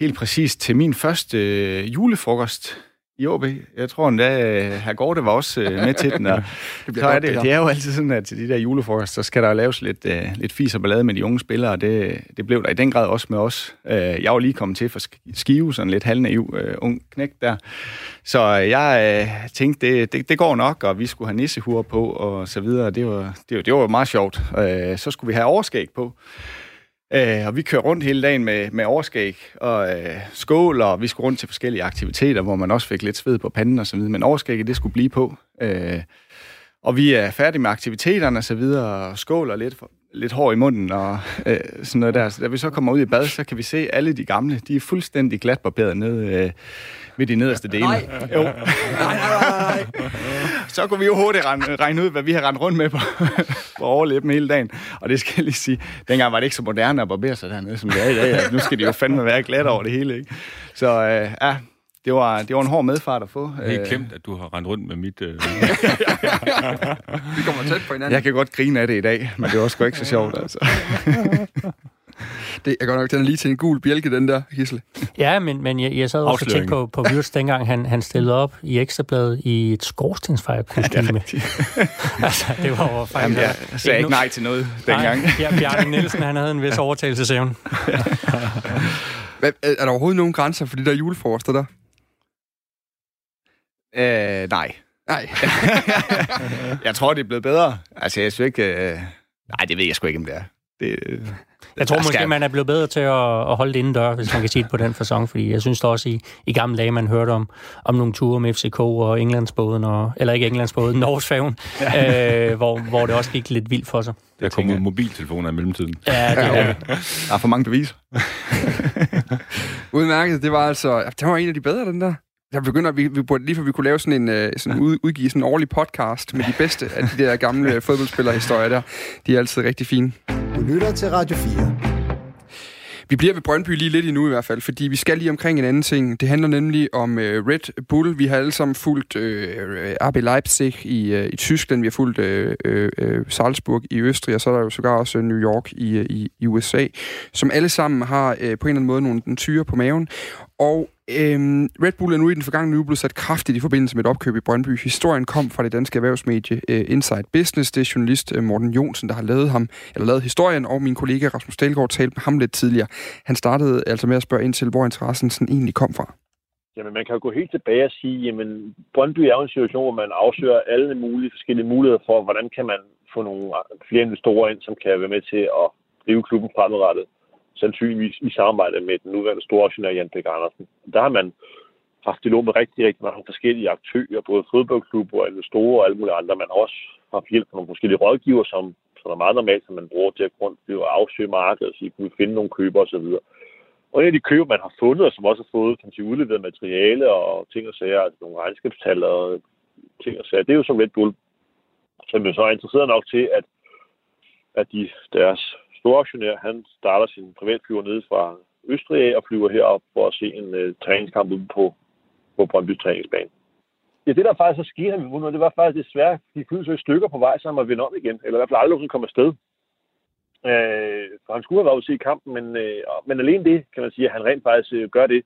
Speaker 4: helt præcis til min første øh, julefrokost i OB. Jeg tror endda, øh, herr Gorte var også øh, med til den. Og det, så er det, det er jo altid sådan, at til de der julefrokost, så skal der laves lidt, øh, lidt fis og ballade med de unge spillere, og det, det blev der i den grad også med os. jeg var lige kommet til for Skive, sådan lidt halvnaiv ung knæk der. Så jeg tænkte, det, det, det går nok, og vi skulle have nissehuer på, og så videre. Det var, det, var, det var meget sjovt. så skulle vi have overskæg på. Øh, og vi kører rundt hele dagen med, med overskæg og øh, skål, og vi skulle rundt til forskellige aktiviteter, hvor man også fik lidt sved på panden og så videre. Men overskægget, det skulle blive på. Øh, og vi er færdige med aktiviteterne og så videre, og skål og lidt, lidt hår i munden og øh, sådan noget der. Så da vi så kommer ud i bad, så kan vi se alle de gamle, de er fuldstændig glatbarberet nede øh, ved de nederste dele.
Speaker 2: Nej.
Speaker 4: Jo. nej, nej, nej. Så kunne vi jo hurtigt regne, regne ud, hvad vi har rendt rundt med på, på overlæben hele dagen. Og det skal jeg lige sige, dengang var det ikke så moderne at barbere sig dernede, som det er i dag. Nu skal de jo fandme være glat over det hele, ikke? Så øh, ja, det var, det var en hård medfart at få.
Speaker 5: Helt øh, klemt, at du har rendt rundt med mit... Øh...
Speaker 2: Vi kommer tæt på hinanden.
Speaker 4: Jeg kan godt grine af det i dag, men det var sgu ikke så sjovt, altså.
Speaker 2: Det er godt nok, den er lige til en gul bjælke, den der, Gisle.
Speaker 3: Ja, men, men jeg, jeg sad også og tænkte på, på Wirtz, dengang han, han stillede op i Ekstrabladet i et skorstensfejrkostyme. Ja,
Speaker 4: altså, det var jo faktisk... Jamen, jeg sagde ikke nej til noget dengang. Nej,
Speaker 3: ja, Bjarne Nielsen, han havde en vis overtagelsesevne.
Speaker 2: er der overhovedet nogen grænser for de der julefrokoster der?
Speaker 4: Øh, nej.
Speaker 2: Nej.
Speaker 4: jeg tror, det er blevet bedre. Altså, jeg synes ikke... Øh... Nej, det ved jeg sgu ikke, om det er. Det,
Speaker 3: jeg tror måske, skal... man er blevet bedre til at, at holde det indendør, hvis man kan sige det på den fasong, fordi jeg synes også, i, i gamle dage, man hørte om, om nogle ture med FCK og Englandsbåden, og, eller ikke Englandsbåden, Norgesfærgen, ja. øh, hvor, hvor det også gik lidt vildt for sig.
Speaker 5: Der kommer mobiltelefoner i mellemtiden.
Speaker 3: Ja, det er det.
Speaker 4: Der er for mange beviser.
Speaker 2: Udmærket, det var altså, det var en af de bedre, den der. Jeg begynder, vi, vi burde, lige for vi kunne lave sådan en, uh, sådan ud, udgive sådan en årlig podcast med de bedste af de der gamle fodboldspillerhistorier der. De er altid rigtig fine.
Speaker 6: Du lytter til Radio 4.
Speaker 2: Vi bliver ved Brøndby lige lidt endnu i hvert fald, fordi vi skal lige omkring en anden ting. Det handler nemlig om uh, Red Bull. Vi har alle sammen fulgt øh, RB Leipzig i, uh, i Tyskland, vi har fulgt uh, uh, Salzburg i Østrig, og så er der jo sågar også New York i, uh, i, i USA, som alle sammen har uh, på en eller anden måde nogle tyre på maven. Og Øhm, Red Bull er nu i den forgangne uge blevet sat kraftigt i forbindelse med et opkøb i Brøndby. Historien kom fra det danske erhvervsmedie uh, Inside Business. Det er journalist uh, Morten Jonsen, der har lavet ham, eller lavet historien, og min kollega Rasmus Dahlgaard talte med ham lidt tidligere. Han startede altså med at spørge ind til, hvor interessen sådan egentlig kom fra.
Speaker 7: Jamen, man kan jo gå helt tilbage og sige, jamen, Brøndby er jo en situation, hvor man afsøger alle mulige forskellige muligheder for, hvordan kan man få nogle flere investorer ind, som kan være med til at drive klubben fremadrettet sandsynligvis i samarbejde med den nuværende store aktionær Jan Bæk Andersen. Der har man haft dialog med rigtig, rigtig mange forskellige aktører, både fodboldklubber og investorer og alle mulige andre. Man har også haft hjælp fra nogle forskellige rådgiver, som, som er meget normalt, som man bruger til at grund og afsøge markedet og sige, kunne vi finde nogle køber osv. Og en af de køber, man har fundet, og som også har fået kan sige, udleveret materiale og ting og sager, altså nogle regnskabstal og ting og sager, det er jo så Red Bull, som jo så er interesseret nok til, at, at de, deres storaktionær, han starter sin privatflyver nede fra Østrig og flyver herop for at se en øh, træningskamp ude på, på Brøndby træningsbane. Ja, det der faktisk så skete ham i det var faktisk desværre, de fyldte i stykker på vej, så han var vinde om igen, eller i hvert fald aldrig komme afsted. Øh, for han skulle have været ude i kampen, men, øh, men alene det, kan man sige, at han rent faktisk øh, gør det,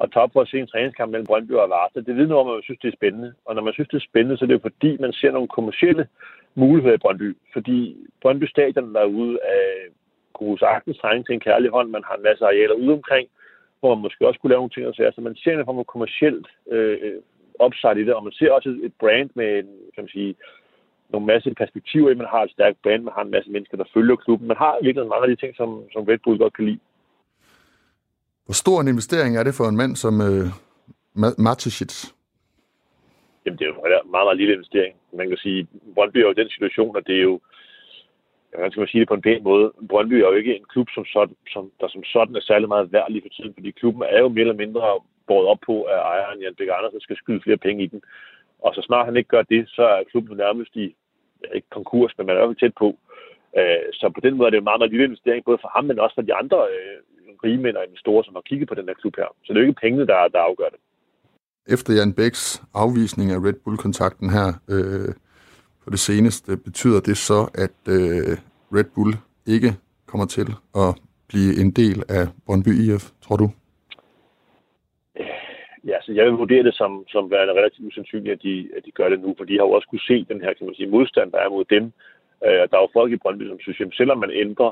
Speaker 7: og tager op for at se en træningskamp mellem Brøndby og Varta. Det vidner om, at man synes, det er spændende. Og når man synes, det er spændende, så er det jo fordi, man ser nogle kommersielle muligheder i Brøndby. Fordi Brøndby Stadion derude af kunne sagtens trænge til en kærlig hånd. Man har en masse arealer ude omkring, hvor man måske også kunne lave nogle ting og sager. Så man ser en form for kommersielt øh, upside i det, og man ser også et brand med en, kan man sige, nogle masse perspektiver i. Man har et stærkt brand, man har en masse mennesker, der følger klubben. Man har virkelig mange af de ting, som, som Red Bull godt kan lide.
Speaker 6: Hvor stor en investering er det for en mand som øh, Maticic?
Speaker 7: Jamen, det er jo en meget, meget lille investering. Man kan sige, Brøndby er jo den situation, at det er jo hvordan skal man sige det på en pæn måde, Brøndby er jo ikke en klub, som, sådan, som, der som sådan er særlig meget værd lige for tiden, fordi klubben er jo mere eller mindre båret op på, at ejeren Jan Bæk Andersen skal skyde flere penge i den. Og så snart han ikke gør det, så er klubben nærmest i, ikke konkurs, men man er jo tæt på. Øh, så på den måde er det jo en meget, meget lille investering, både for ham, men også for de andre øh, rigmænd og investorer, som har kigget på den her klub her. Så det er jo ikke pengene, der, der afgør det.
Speaker 6: Efter Jan Bæks afvisning af Red Bull-kontakten her øh, på det seneste, betyder det så, at øh, Red Bull ikke kommer til at blive en del af Brøndby IF, tror du?
Speaker 7: Ja, så jeg vil vurdere det som, som værende relativt usandsynligt, at de, at de gør det nu, for de har jo også kunne se den her kan man sige, modstand, der er mod dem. Øh, der er jo folk i Brøndby, som synes, at selvom man ændrer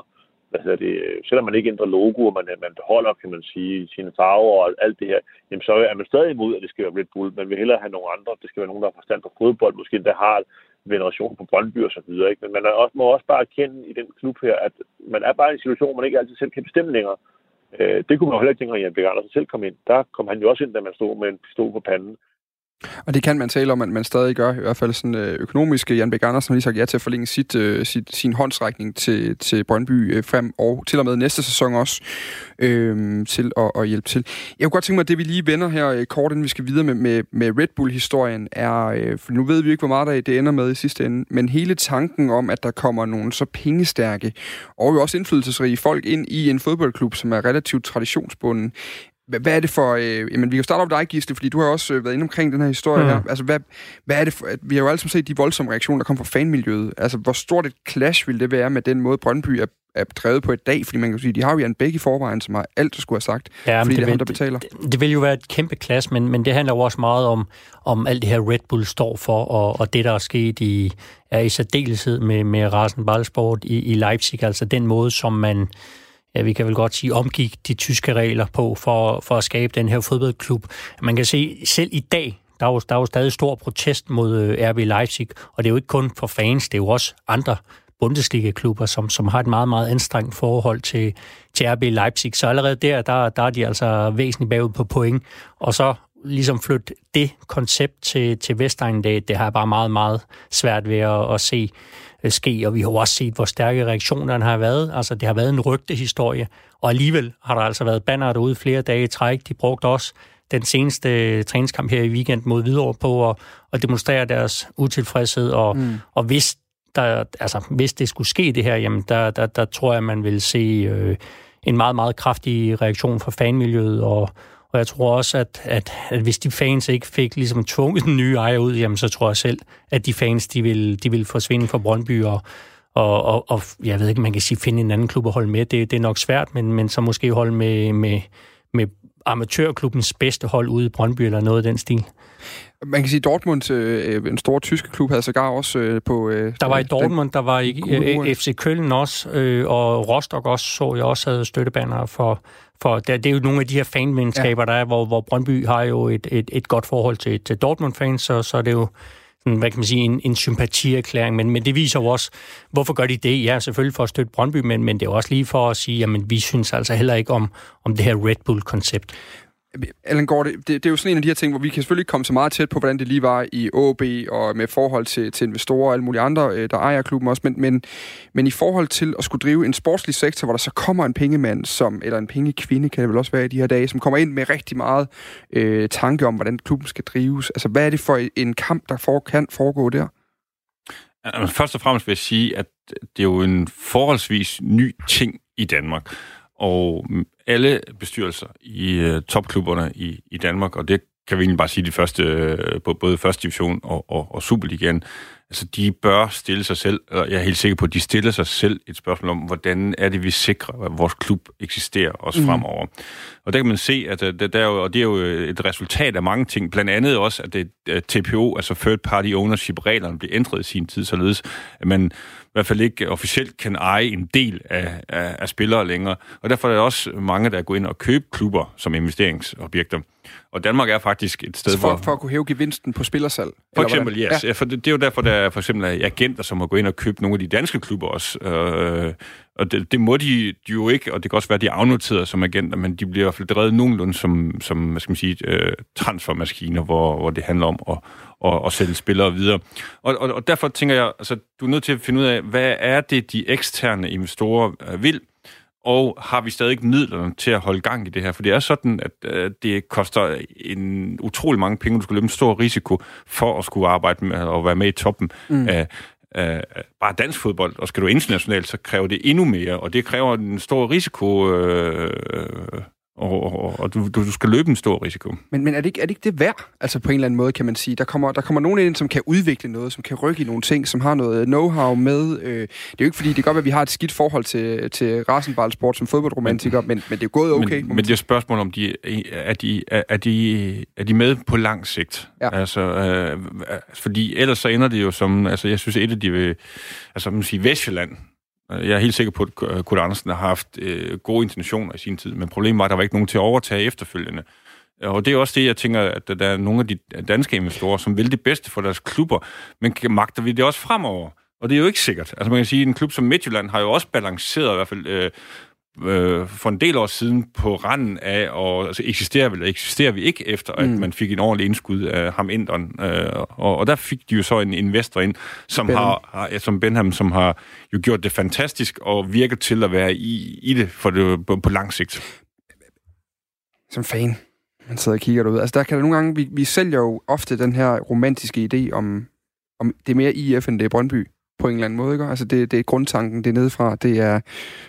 Speaker 7: hvad hedder det, øh, selvom man ikke ændrer logo, og man, øh, man beholder, kan man sige, sine farver og alt det her, jamen så er man stadig imod, at det skal være Red Bull. Man vil hellere have nogle andre. Det skal være nogen, der har forstand på fodbold, måske endda har veneration på Brøndby og så videre. Ikke? Men man er også, må også bare erkende i den klub her, at man er bare i en situation, hvor man ikke altid selv kan bestemme længere. Øh, det kunne man jo heller ikke tænke, at Jan Bæk selv kom ind. Der kom han jo også ind, da man stod med en pistol på panden.
Speaker 2: Og det kan man tale om, at man stadig gør, i hvert fald sådan øh, økonomisk. Jan Bæk Andersen har lige sagt ja til at forlænge sit, øh, sit, sin håndsrækning til, til Brøndby øh, frem og til og med næste sæson også øh, til at, at hjælpe til. Jeg kunne godt tænke mig, at det vi lige vender her øh, kort, inden vi skal videre med, med, med Red Bull-historien, er, øh, for nu ved vi ikke, hvor meget der det ender med i sidste ende, men hele tanken om, at der kommer nogle så pengestærke og jo også indflydelsesrige folk ind i en fodboldklub, som er relativt traditionsbunden, hvad er det for... Øh, jamen, vi kan starte op dig, Gisle, fordi du har også øh, været inde omkring den her historie mm. her. Altså, hvad, hvad er det for... At, vi har jo altid set de voldsomme reaktioner, der kommer fra fanmiljøet. Altså, hvor stort et clash vil det være med den måde, Brøndby er, er drevet på i dag? Fordi man kan sige, de har jo Jan Bæk i forvejen, som har alt, der skulle have sagt. Ja, fordi det, det er ham, der betaler.
Speaker 3: Det, det, vil jo være et kæmpe clash, men, men det handler jo også meget om, om alt det her Red Bull står for, og, og det, der er sket i, er i særdeleshed med, med Rasen Ballsport i, i Leipzig. Altså den måde, som man ja, vi kan vel godt sige, omgik de tyske regler på for, for at skabe den her fodboldklub. Man kan se, selv i dag, der er jo, der er jo stadig stor protest mod øh, RB Leipzig, og det er jo ikke kun for fans, det er jo også andre Bundesliga-klubber, som, som har et meget, meget anstrengt forhold til, til RB Leipzig. Så allerede der, der, der er de altså væsentligt bagud på point. Og så ligesom flytte det koncept til, til Vestegn, det, det har jeg bare meget, meget svært ved at, at se ske, og vi har også set, hvor stærke reaktionerne har været. Altså, det har været en rygtehistorie, og alligevel har der altså været banner derude flere dage i træk. De brugte også den seneste træningskamp her i weekend mod Hvidovre på at, at demonstrere deres utilfredshed, og, mm. og hvis, der, altså, hvis det skulle ske det her, jamen, der, der, der tror jeg, man vil se øh, en meget, meget kraftig reaktion fra fanmiljøet, og, og jeg tror også, at, at, at hvis de fans ikke fik ligesom tvunget den nye ejer ud, jamen, så tror jeg selv, at de fans, de vil, de vil forsvinde fra Brøndby, og, og, og, og jeg ved ikke, man kan sige, finde en anden klub at holde med. Det, det er nok svært, men, men så måske holde med, med, med amatørklubbens bedste hold ude i Brøndby, eller noget af den stil.
Speaker 2: Man kan sige, Dortmund, øh, en stor tyske klub, havde sågar også øh, på... Øh,
Speaker 3: der var i Dortmund, der var i øh, FC Køln også, øh, og Rostock også, så jeg også havde støttebanner for, for det, det er jo nogle af de her fanvenskaber, ja. der er, hvor, hvor Brøndby har jo et, et, et godt forhold til, til Dortmund-fans, så, så er det jo sådan, hvad kan man sige, en, en sympatierklæring, men, men det viser jo også, hvorfor gør de det? Ja, selvfølgelig for at støtte Brøndby, men, men det er også lige for at sige, jamen vi synes altså heller ikke om, om det her Red Bull-koncept.
Speaker 2: Allan Gård, det, det, det er jo sådan en af de her ting, hvor vi kan selvfølgelig ikke komme så meget tæt på, hvordan det lige var i OB og med forhold til, til investorer og alle mulige andre, øh, der ejer klubben også, men, men, men i forhold til at skulle drive en sportslig sektor, hvor der så kommer en pengemand, som, eller en pengekvinde kan det vel også være i de her dage, som kommer ind med rigtig meget øh, tanke om, hvordan klubben skal drives. Altså, hvad er det for en kamp, der for, kan foregå der?
Speaker 5: Først og fremmest vil jeg sige, at det er jo en forholdsvis ny ting i Danmark. Og alle bestyrelser i øh, topklubberne i, i Danmark, og det kan vi egentlig bare sige de første, øh, både første division og, og, og Superligaen, altså de bør stille sig selv, og jeg er helt sikker på, at de stiller sig selv et spørgsmål om, hvordan er det, vi sikrer, at vores klub eksisterer også mm. fremover. Og der kan man se, at det, der er jo, og det er jo et resultat af mange ting, blandt andet også, at det at TPO, altså Third Party Ownership-reglerne, blev ændret i sin tid, således at man i hvert fald ikke officielt kan eje en del af, af, af spillere længere. Og derfor er der også mange, der går ind og købe klubber som investeringsobjekter. Og Danmark er faktisk et sted,
Speaker 2: for,
Speaker 5: hvor...
Speaker 2: For at kunne hæve gevinsten på spillersalg?
Speaker 5: For eksempel, yes. Ja. ja. For det, det er jo derfor, der der for eksempel agenter, som har gået ind og købt nogle af de danske klubber også. Øh, og det, det må de, de jo ikke, og det kan også være, at de er afnoteret som agenter, men de bliver i hvert fald drevet nogenlunde som, som hvad skal man sige, øh, transfermaskiner, hvor, hvor det handler om at, at, at sælge spillere videre. Og, og, og derfor tænker jeg, altså, du er nødt til at finde ud af, hvad er det, de eksterne investorer øh, vil, og har vi stadig midlerne til at holde gang i det her? For det er sådan, at øh, det koster en utrolig mange penge, du skal løbe en stor risiko for at skulle arbejde med og være med i toppen mm. af, af bare dansk fodbold. Og skal du internationalt, så kræver det endnu mere, og det kræver en stor risiko øh, og, og, og du, du skal løbe en stor risiko.
Speaker 2: Men, men er, det ikke, er det ikke det værd? Altså på en eller anden måde, kan man sige. Der kommer, der kommer nogen ind, som kan udvikle noget, som kan rykke i nogle ting, som har noget know-how med. Øh, det er jo ikke fordi, det kan godt være, at vi har et skidt forhold til, til rasenballsport som fodboldromantiker, men, men, det er gået okay.
Speaker 5: Men, men det er spørgsmål om, de, er, de, er, de, er de med på lang sigt? Ja. Altså, øh, fordi ellers så ender det jo som, altså jeg synes, et af de altså man siger, Vestjylland, Øh, jeg er helt sikker på, at øh, Kurt Andersen har haft øh, gode intentioner i sin tid, men problemet var, at der var ikke nogen til at overtage efterfølgende. Øh, og det er også det, jeg tænker, at der er nogle af de danske investorer, som vil det bedste for deres klubber, men magter vi det også fremover? Og det er jo ikke sikkert. Altså man kan sige, at en klub som Midtjylland har jo også balanceret i hvert fald øh, øh, for en del år siden på randen af, og altså, eksisterer, eller eksisterer vi ikke efter, mm. at man fik en ordentlig indskud af ham inderen. Øh, og, og der fik de jo så en investor ind, som Benham. har, har ja, som Benham, som har jo gjort det fantastisk og virket til at være i, i det for det på, på lang sigt.
Speaker 2: Som fan, man sidder og kigger derude. Altså der kan der nogle gange, vi, vi sælger jo ofte den her romantiske idé om, om det er mere IF, end det er Brøndby på en eller anden måde. Ikke? Altså det, det er grundtanken, det er nedefra. Det er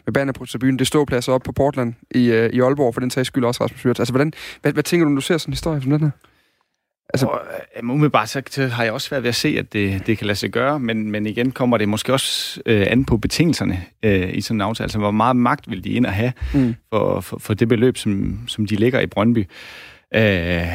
Speaker 2: med banner på tribunen. Det står pladser op på Portland i, uh, i Aalborg, for den sags skyld også Rasmus Wirtz. Altså hvordan, hvad, hvad tænker du, når du ser sådan en historie som den her?
Speaker 4: Altså, og, øh, umiddelbart så, så har jeg også været ved at se, at det, det kan lade sig gøre, men, men igen kommer det måske også øh, an på betingelserne øh, i sådan en aftale. Altså, hvor meget magt vil de ind at have mm. for, for, for det beløb, som, som de ligger i Brøndby. Øh,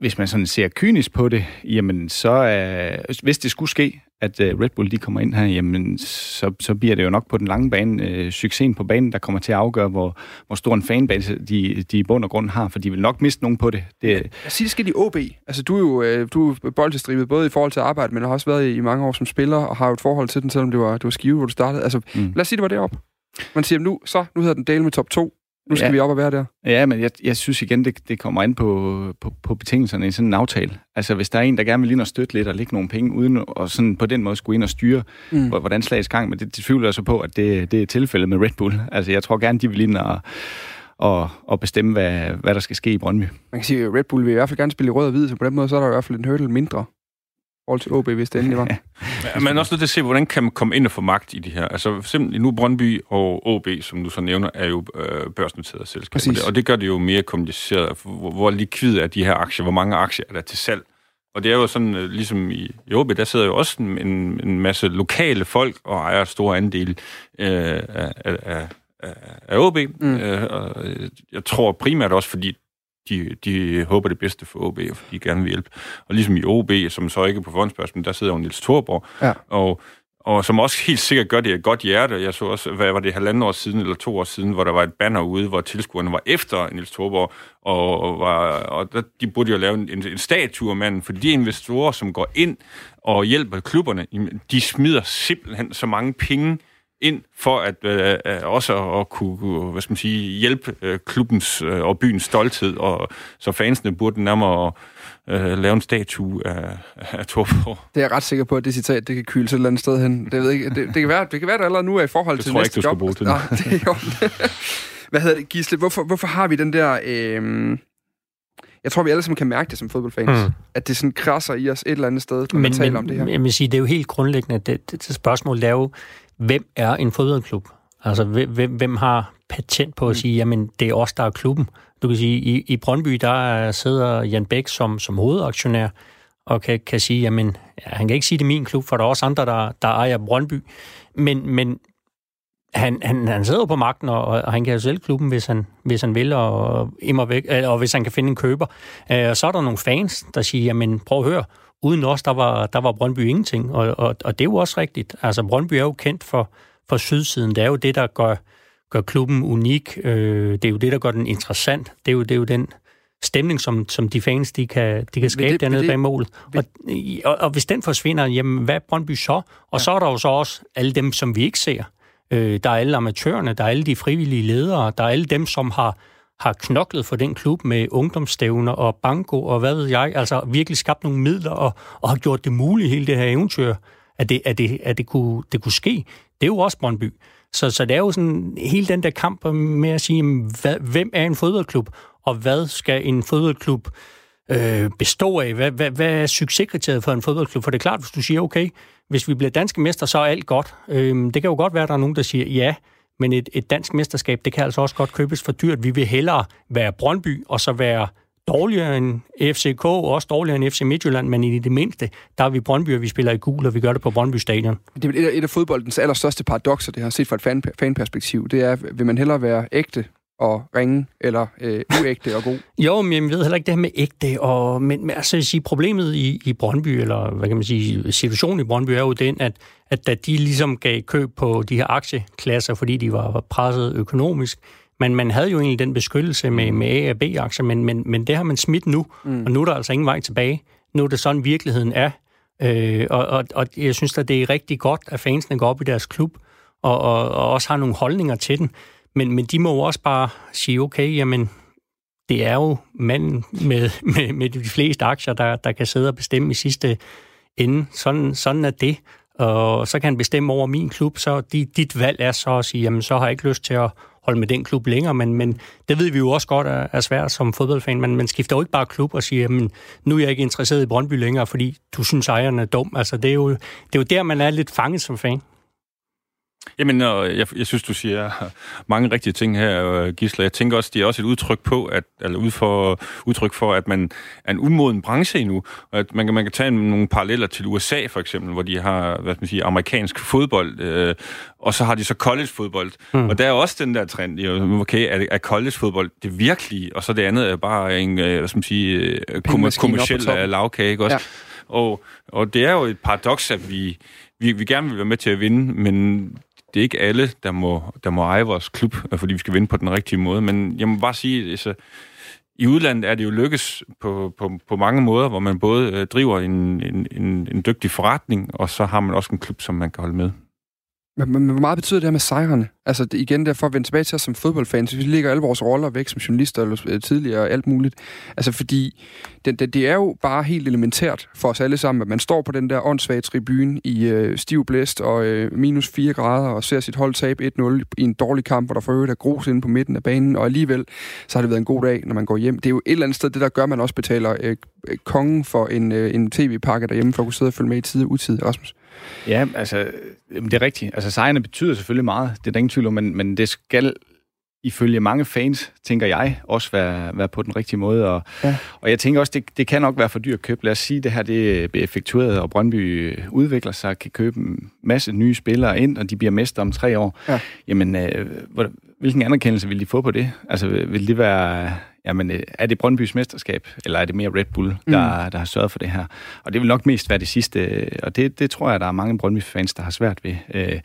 Speaker 4: hvis man sådan ser kynisk på det, jamen så, øh, hvis det skulle ske, at øh, Red Bull de kommer ind her, jamen så, så bliver det jo nok på den lange bane, øh, succesen på banen, der kommer til at afgøre, hvor, hvor stor en fanbase de, de i bund og grund har, for de vil nok miste nogen på det. det
Speaker 2: jeg siger, skal de OB. Altså du er jo øh, du er boldtilstribet både i forhold til arbejde, men har også været i, i mange år som spiller, og har jo et forhold til den, selvom det var, det var skive, hvor du startede. Altså mm. lad os sige, det var deroppe. Man siger, nu, så, nu hedder den del med top 2. Nu skal ja. vi op og være der.
Speaker 4: Ja, men jeg, jeg synes igen, det, det kommer ind på, på, på betingelserne i sådan en aftale. Altså, hvis der er en, der gerne vil ind og støtte lidt og lægge nogle penge, uden og sådan på den måde skulle ind og styre, mm. hvordan slagets gang, men det, det tvivler jeg så på, at det, det er tilfældet med Red Bull. Altså, jeg tror gerne, de vil ind og, og, og bestemme, hvad, hvad der skal ske i Brøndby.
Speaker 2: Man kan sige, at Red Bull vil i hvert fald gerne spille i rød og hvid, så på den måde så er der i hvert fald en hurdle mindre forhold til OB, hvis det endelig var.
Speaker 5: ja, men også nødt til at se, hvordan kan man komme ind og få magt i de her. Altså simpelthen nu Brøndby og OB, som du så nævner, er jo øh, børsnoterede selskaber. Og det gør det jo mere kompliceret. Hvor, hvor likvid er de her aktier? Hvor mange aktier er der til salg? Og det er jo sådan, øh, ligesom i, i OB, der sidder jo også en, en masse lokale folk og ejer store andel øh, af, af, af, af OB. Mm. Øh, og jeg tror primært også, fordi de, de håber det bedste for OB, og de gerne vil hjælpe. Og ligesom i OB, som så ikke er på fondsspørgsmål, der sidder jo Niels Thorborg, ja. og, og som også helt sikkert gør det et godt hjerte. Jeg så også, hvad var det, halvanden år siden eller to år siden, hvor der var et banner ude, hvor tilskuerne var efter Niels Thorborg, og, og, var, og der, de burde jo lave en, en, en statue af manden, for de investorer, som går ind og hjælper klubberne, de smider simpelthen så mange penge ind for at øh, øh, også at kunne hvad skal man sige, hjælpe øh, klubbens øh, og byens stolthed, og så fansene burde nærmere øh, lave en statue af, af Torborg.
Speaker 2: Det er jeg ret sikker på, at det citat, det kan kyle til et eller andet sted hen. Det, ved ikke, det, det, kan være, det kan være, der allerede nu er i forhold
Speaker 5: det
Speaker 2: til
Speaker 5: næste job. Det tror jeg ikke, du
Speaker 2: skal bruge til det. det Hvad hedder det, Gisle? Hvorfor, hvorfor har vi den der... Øh, jeg tror, vi alle sammen kan mærke det som fodboldfans, mm. at det sådan krasser i os et eller andet sted, når men, man taler
Speaker 3: men,
Speaker 2: om det her.
Speaker 3: Jeg vil sige, det er jo helt grundlæggende, det, det, det spørgsmål er jo, hvem er en fodboldklub? Altså, hvem, hvem har patent på at sige, jamen, det er os, der er klubben? Du kan sige, i, i Brøndby, der sidder Jan Bæk som, som hovedaktionær, og kan, kan sige, jamen, ja, han kan ikke sige, det er min klub, for der er også andre, der, der ejer Brøndby. Men, men han, han, han sidder på magten, og, og han kan jo sælge klubben, hvis han, hvis han vil, og, og, væk, og hvis han kan finde en køber. Øh, og så er der nogle fans, der siger, jamen prøv at høre, uden os, der var, der var Brøndby ingenting, og, og, og det er jo også rigtigt. Altså, Brøndby er jo kendt for, for sydsiden. Det er jo det, der gør, gør klubben unik. Øh, det er jo det, der gør den interessant. Det er jo, det er jo den stemning, som, som de fans de kan, de kan skabe det, dernede det, bag målet. Og, og, og hvis den forsvinder, jamen hvad er Brøndby så? Og ja. så er der jo så også alle dem, som vi ikke ser. Øh, der er alle amatørerne, der er alle de frivillige ledere, der er alle dem, som har har knoklet for den klub med ungdomsstævner og banko og hvad ved jeg, altså virkelig skabt nogle midler og, og har gjort det muligt, hele det her eventyr, at det, at det, at det, kunne, det kunne ske. Det er jo også Brøndby. Så, så det er jo sådan hele den der kamp med at sige, hvad, hvem er en fodboldklub, og hvad skal en fodboldklub øh, bestå af? Hvad, hvad, hvad er succeskriteriet for en fodboldklub? For det er klart, hvis du siger, okay, hvis vi bliver danske mester, så er alt godt. Øh, det kan jo godt være, at der er nogen, der siger, ja, men et, et dansk mesterskab, det kan altså også godt købes for dyrt. Vi vil hellere være Brøndby, og så være dårligere end FCK, og også dårligere end FC Midtjylland, men i det mindste, der er vi Brøndby, og vi spiller i gul, og vi gør det på Brøndby Stadion.
Speaker 2: Det er et af, et af fodboldens allerstørste paradoxer, det har set fra et fan, fanperspektiv. Det er, vil man hellere være ægte og ringe, eller øh, uægte og god?
Speaker 3: jo, men jeg ved heller ikke det her med ægte, og, men, men altså, sige, problemet i, i Brøndby, eller hvad kan man sige, situationen i Brøndby er jo den, at, at da de ligesom gav køb på de her aktieklasser, fordi de var presset økonomisk, men man havde jo egentlig den beskyttelse med, med A- og B-aktier, men, men, men det har man smidt nu, mm. og nu er der altså ingen vej tilbage. Nu er det sådan, virkeligheden er. Øh, og, og, og jeg synes at det er rigtig godt, at fansene går op i deres klub, og, og, og også har nogle holdninger til den. Men, men de må jo også bare sige, okay, jamen, det er jo manden med, med, med de fleste aktier, der, der kan sidde og bestemme i sidste ende. Sådan, sådan er det. Og så kan han bestemme over min klub, så dit valg er så at sige, jamen, så har jeg ikke lyst til at holde med den klub længere, men, men det ved vi jo også godt er, er svært som fodboldfan. Man, man skifter jo ikke bare klub og siger, jamen, nu er jeg ikke interesseret i Brøndby længere, fordi du synes, ejeren er dum. Altså, det er jo, det er jo der, man er lidt fanget som fan.
Speaker 5: Jamen, jeg, jeg synes, du siger mange rigtige ting her, øh, Gisler. Jeg tænker også, det er også et udtryk på, at, eller ud for, udtryk for, at man er en umoden branche endnu. Og at man, man kan tage nogle paralleller til USA, for eksempel, hvor de har, hvad skal man sige, amerikansk fodbold, øh, og så har de så college-fodbold. Mm. Og der er også den der trend, okay, er, er college-fodbold det virkelige, og så det andet er bare en, øh, hvad skal man sige, øh, kommersiel lavkage, ikke også? Ja. Og, og det er jo et paradoks, at vi, vi, vi gerne vil være med til at vinde, men det er ikke alle, der må, der må eje vores klub, øh, fordi vi skal vinde på den rigtige måde. Men jeg må bare sige, altså, i udlandet er det jo lykkes på, på, på mange måder, hvor man både øh, driver en, en, en, en dygtig forretning, og så har man også en klub, som man kan holde med.
Speaker 2: Men, men hvor meget betyder det her med sejrene? Altså det, igen, derfor at vende tilbage til os som fodboldfans, vi lægger alle vores roller væk som journalister eller øh, tidligere og alt muligt. Altså fordi det, det, det er jo bare helt elementært for os alle sammen, at man står på den der åndssvage tribune i øh, stiv blæst og øh, minus 4 grader og ser sit hold tabe 1-0 i en dårlig kamp, hvor der for øvrigt er grus inde på midten af banen, og alligevel så har det været en god dag, når man går hjem. Det er jo et eller andet sted, det der gør, at man også betaler øh, kongen for en, øh, en tv-pakke derhjemme for at kunne sidde og følge med i tid og utid, Rasmus.
Speaker 4: Ja, altså, det er rigtigt. Altså, sejrene betyder selvfølgelig meget, det er der ingen tvivl om, men, men det skal ifølge mange fans, tænker jeg, også være, være på den rigtige måde. Og, ja. og jeg tænker også, det, det kan nok være for dyrt at købe. Lad os sige, det her det bliver effektueret, og Brøndby udvikler sig, kan købe en masse nye spillere ind, og de bliver mester om tre år. Ja. Jamen, øh, hvilken anerkendelse vil de få på det? Altså, vil det være jamen, øh, er det Brøndbys mesterskab, eller er det mere Red Bull, der, mm. der har sørget for det her? Og det vil nok mest være det sidste, og det, det tror jeg, der er mange Brøndby-fans, der har svært ved, øh,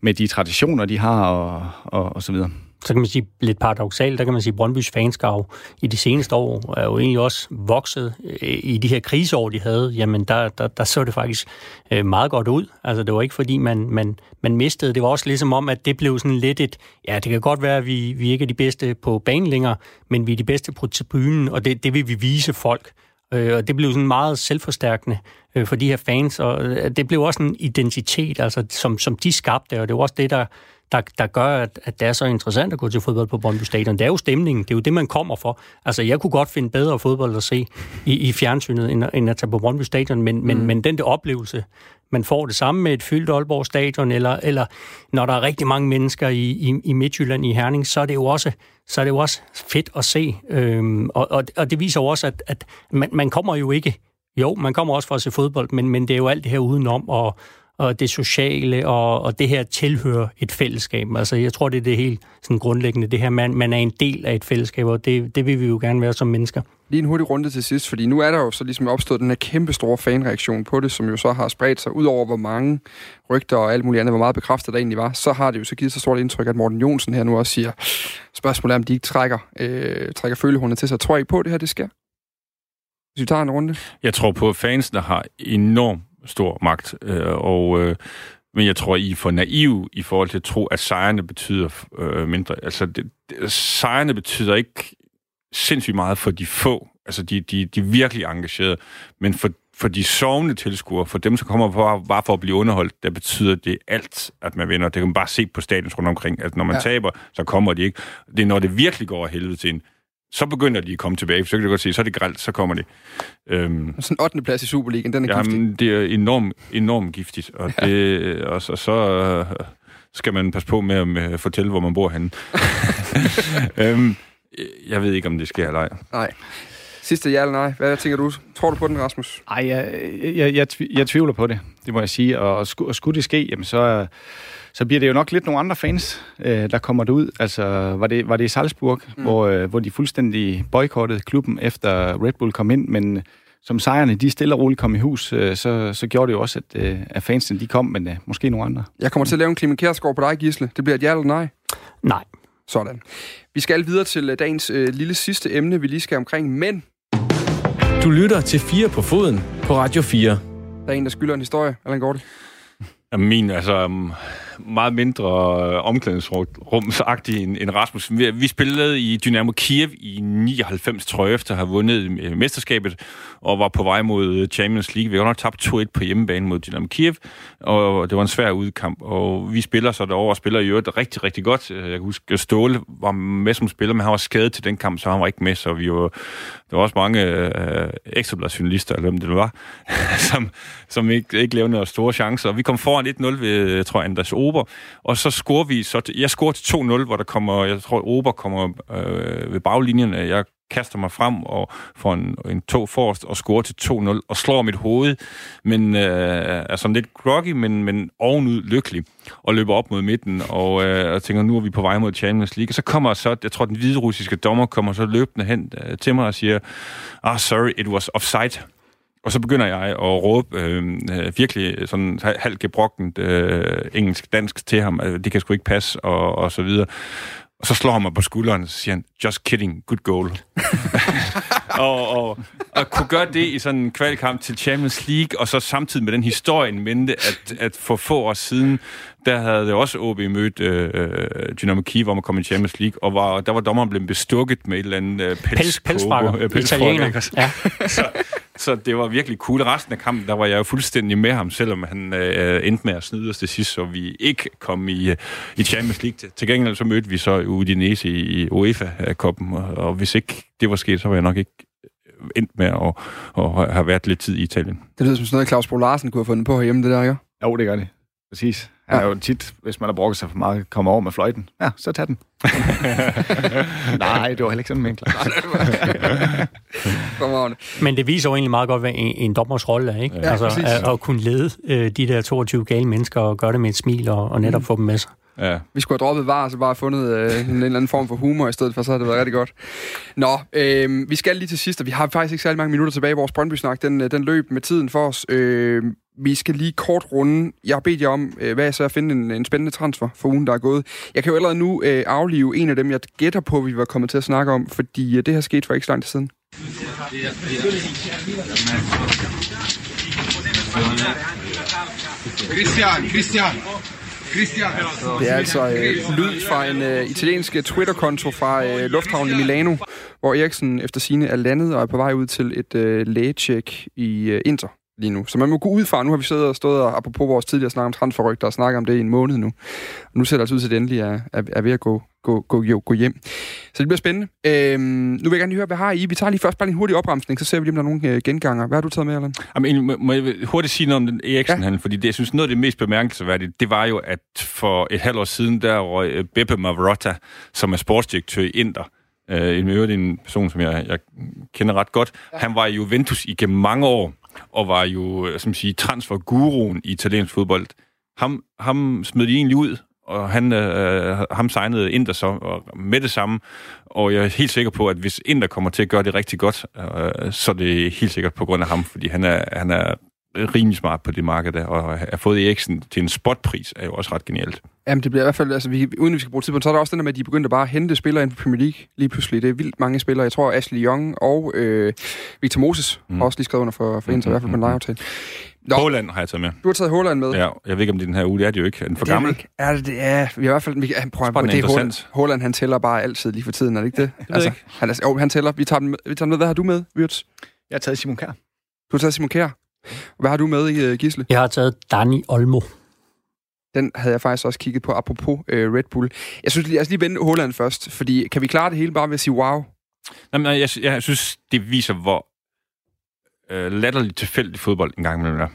Speaker 4: med de traditioner, de har, og, og, og så videre
Speaker 3: så kan man sige lidt paradoxalt, der kan man sige, at Brøndbys fanskav i de seneste år er jo egentlig også vokset øh, i de her kriseår, de havde. Jamen, der, der, der så det faktisk øh, meget godt ud. Altså, det var ikke fordi, man, man, man mistede. Det var også ligesom om, at det blev sådan lidt et, ja, det kan godt være, at vi, vi ikke er de bedste på banen længere, men vi er de bedste på tribunen, og det, det vil vi vise folk. Øh, og det blev sådan meget selvforstærkende øh, for de her fans, og det blev også en identitet, altså, som, som de skabte, og det var også det, der der, der gør, at, at det er så interessant at gå til fodbold på Brøndby Stadion. Det er jo stemningen, det er jo det, man kommer for. Altså, jeg kunne godt finde bedre fodbold at se i, i fjernsynet, end, end at tage på Brøndby Stadion, men, mm. men, men den der oplevelse, man får det samme med et fyldt Aalborg Stadion, eller, eller når der er rigtig mange mennesker i, i, i Midtjylland, i Herning, så er det jo også, så er det jo også fedt at se. Øhm, og, og, og det viser jo også, at, at man, man kommer jo ikke jo, man kommer også for at se fodbold, men, men det er jo alt det her udenom, og, og det sociale, og, og det her tilhører et fællesskab. Altså, jeg tror, det er det helt sådan grundlæggende, det her, man, man er en del af et fællesskab, og det, det vil vi jo gerne være som mennesker.
Speaker 2: Lige en hurtig runde til sidst, fordi nu er der jo så ligesom opstået den her kæmpe store fanreaktion på det, som jo så har spredt sig ud over, hvor mange rygter og alt muligt andet, hvor meget bekræftet der egentlig var. Så har det jo så givet så stort indtryk, at Morten Jonsen her nu også siger, spørgsmålet er, om de ikke trækker, øh, trækker følehundene til sig. Tror I på, at det her det sker? Hvis vi tager en runde.
Speaker 5: Jeg tror på, at fansene har enorm stor magt, øh, og... Øh, men jeg tror, I er for naive i forhold til at tro, at sejrene betyder øh, mindre. Altså, det, det, sejrene betyder ikke sindssygt meget for de få. Altså, de, de, de virkelig engagerede. Men for, for de sovende tilskuere, for dem, som kommer for, bare for at blive underholdt, der betyder det alt, at man vinder. Det kan man bare se på stadions rundt omkring. At når man ja. taber, så kommer de ikke. Det er, når det virkelig går af helvede til en, så begynder de at komme tilbage. Så kan du godt se, så er det gralt, så kommer de.
Speaker 2: Øhm, Sådan en 8. plads i Superligaen, den er
Speaker 5: jamen,
Speaker 2: giftig.
Speaker 5: det er enormt, enormt giftigt, og, ja. det, og, så, så øh, skal man passe på med at med, fortælle, hvor man bor henne. øhm, jeg ved ikke, om det sker eller ej.
Speaker 2: Nej. Sidste ja eller nej. Hvad tænker du? Tror du på den, Rasmus?
Speaker 4: Ej, jeg, jeg, jeg, jeg tvivler på det, det må jeg sige. Og skulle, og skulle det ske, jamen så, så bliver det jo nok lidt nogle andre fans, øh, der kommer derud. Altså, var det, var det i Salzburg, mm. hvor, øh, hvor de fuldstændig boykottede klubben, efter Red Bull kom ind, men som sejrene, de stille og roligt kom i hus, øh, så, så gjorde det jo også, at, øh, at fansene de kom, men øh, måske nogle andre.
Speaker 2: Jeg kommer til at lave en Clemen Kjærsgaard på dig, Gisle. Det bliver et ja eller nej?
Speaker 3: Nej.
Speaker 2: Sådan. Vi skal videre til øh, dagens øh, lille sidste emne, vi lige skal omkring mænd.
Speaker 1: Du lytter til 4 på foden på Radio 4.
Speaker 2: Der er en, der skylder en historie. Allan Gorte.
Speaker 5: Min, altså, um, meget mindre øh, omklædningsrumsagtig end, end Rasmus. Vi, spillede i Dynamo Kiev i 99, tror jeg, efter at have vundet øh, mesterskabet, og var på vej mod øh, Champions League. Vi har nok tabt 2-1 på hjemmebane mod Dynamo Kiev, og det var en svær udkamp. Og vi spiller så derovre og spiller i øvrigt rigtig, rigtig godt. Jeg kan huske, Ståle var med som spiller, men han var skadet til den kamp, så han var ikke med, så vi var, der var også mange øh, ekstrabladsjournalister, eller hvem det var, som, som ikke, ikke lavede noget store chancer. Vi kom foran 1-0 ved, jeg tror, Anders Ober, og så scorer vi, så jeg scorer til 2-0, hvor der kommer, jeg tror, Ober kommer øh, ved baglinjen, jeg kaster mig frem og får en, en tog forrest og scorer til 2-0 og slår mit hoved, men øh, er sådan lidt groggy, men, men ovenud lykkelig og løber op mod midten og, øh, og tænker, nu er vi på vej mod Champions League. Og så kommer så, jeg tror, den hvide russiske dommer kommer så løbende hen øh, til mig og siger, ah, sorry, it was offside. Og så begynder jeg at råbe øh, øh virkelig sådan halvt gebrokkent øh, engelsk-dansk til ham. Det kan sgu ikke passe, og, og så videre. Og så slår han mig på skulderen, og så siger han, just kidding, good goal. og, og, og kunne gøre det i sådan en kvalkamp til Champions League, og så samtidig med den historie mente, at, at for få år siden, der havde det også OB mødt øh, Dynamo Kiev om at komme i Champions League, og var, der var dommeren blevet bestukket med et eller andet øh, pels,
Speaker 3: pels, øh, Italiener.
Speaker 5: Ja. så, så det var virkelig cool. Resten af kampen, der var jeg jo fuldstændig med ham, selvom han øh, endte med at snyde os til sidst, så vi ikke kom i, øh, i Champions League. Til gengæld så mødte vi så Udinese i UEFA-koppen, og, og hvis ikke det var sket, så var jeg nok ikke endt med at, at have været lidt tid i Italien.
Speaker 2: Det lyder som sådan noget, Claus Bo Larsen kunne have fundet på herhjemme, det der, ikke?
Speaker 4: Jo, det gør det. Præcis. Han er jo tit, hvis man har brugt sig for meget, kommer over med fløjten. Ja, så tag den. Nej, det var heller ikke sådan ment.
Speaker 3: Men det viser jo egentlig meget godt, hvad en, en dommers rolle er, ikke? Ja, altså, at, at kunne lede øh, de der 22 gale mennesker og gøre det med et smil og, og netop mm. få dem med sig.
Speaker 2: Ja. Vi skulle have droppet var, så bare fundet øh, en eller anden form for humor i stedet for, så havde det været rigtig godt. Nå, øh, vi skal lige til sidst, og vi har faktisk ikke særlig mange minutter tilbage. Vores Brøndby-snak, den, øh, den løb med tiden for os. Øh, vi skal lige kort runde. Jeg har bedt jer om, øh, hvad jeg så at finde en, en spændende transfer for ugen, der er gået. Jeg kan jo allerede nu øh, aflive en af dem, jeg gætter på, vi var kommet til at snakke om, fordi øh, det her skete for ikke så lang tid siden. Christian, Christian. Christian. Det er altså øh, lyd fra en øh, italiensk Twitter-konto fra øh, lufthavnen i Milano, hvor Eriksen efter sine er landet og er på vej ud til et øh, lægetjek i øh, Inter lige nu. Så man må gå ud fra, nu har vi siddet og stået og, apropos vores tidligere snak om transferrygter, og snakket om det i en måned nu. Og nu ser det altså ud til, at det endelig er, er, er ved at gå, gå, gå, jo, gå hjem. Så det bliver spændende. Øhm, nu vil jeg gerne lige høre, hvad har I? Vi tager lige først bare en hurtig opremsning, så ser vi lige, om der er nogle øh, genganger. Hvad har du taget med, Allan?
Speaker 5: Jamen, må, må jeg hurtigt sige noget om den Eriksen, ja. fordi det, jeg synes, noget af det mest bemærkelsesværdige, det var jo, at for et halvt år siden, der røg øh, Beppe Mavrotta, som er sportsdirektør i Inter, øh, en en person, som jeg, jeg kender ret godt. Ja. Han var i Juventus igennem mange år, og var jo, øh, som sige, transferguruen i italiensk fodbold. Ham, ham smed de egentlig ud, og han, øh, øh, ham signede Inter så og med det samme, og jeg er helt sikker på, at hvis Inter kommer til at gøre det rigtig godt, øh, så er det helt sikkert på grund af ham, fordi han er, han er rimelig smart på det marked der, og at fået Eriksen til en spotpris er jo også ret genialt.
Speaker 2: Jamen, det bliver i hvert fald, altså, vi, uden vi skal bruge tid på så er der også den der med, at de begyndte bare at hente spillere ind på Premier League lige pludselig. Det er vildt mange spillere. Jeg tror, Ashley Young og øh, Victor Moses mm. har også lige skrevet under for, for Inter, mm, i hvert fald på en mm, lejeaftale.
Speaker 5: Nå. Håland har jeg taget med.
Speaker 2: Du har taget Håland med?
Speaker 5: Ja, jeg ved ikke, om det er den her uge. Det er det jo ikke. Er den for
Speaker 2: det
Speaker 5: gammel?
Speaker 2: Ikke. Er det, ja, vi har i hvert fald... Vi, kan, prøv,
Speaker 5: det er Håland,
Speaker 2: Håland, han tæller bare altid lige for tiden, er det ikke det? det altså, ikke. Han, er, jo, han tæller. Vi tager, den, vi tager med. Hvad har du med, Wirtz?
Speaker 4: Jeg har taget Simon Kjær.
Speaker 2: Du har taget Simon Kjær. Hvad har du med i, uh, Gisle?
Speaker 3: Jeg har taget Dani Olmo.
Speaker 2: Den havde jeg faktisk også kigget på, apropos uh, Red Bull. Jeg synes, lad os lige vende Holland først, fordi kan vi klare det hele bare ved at sige wow?
Speaker 5: Jamen, jeg, jeg synes, det viser, hvor uh, latterligt tilfældig fodbold engang imellem er.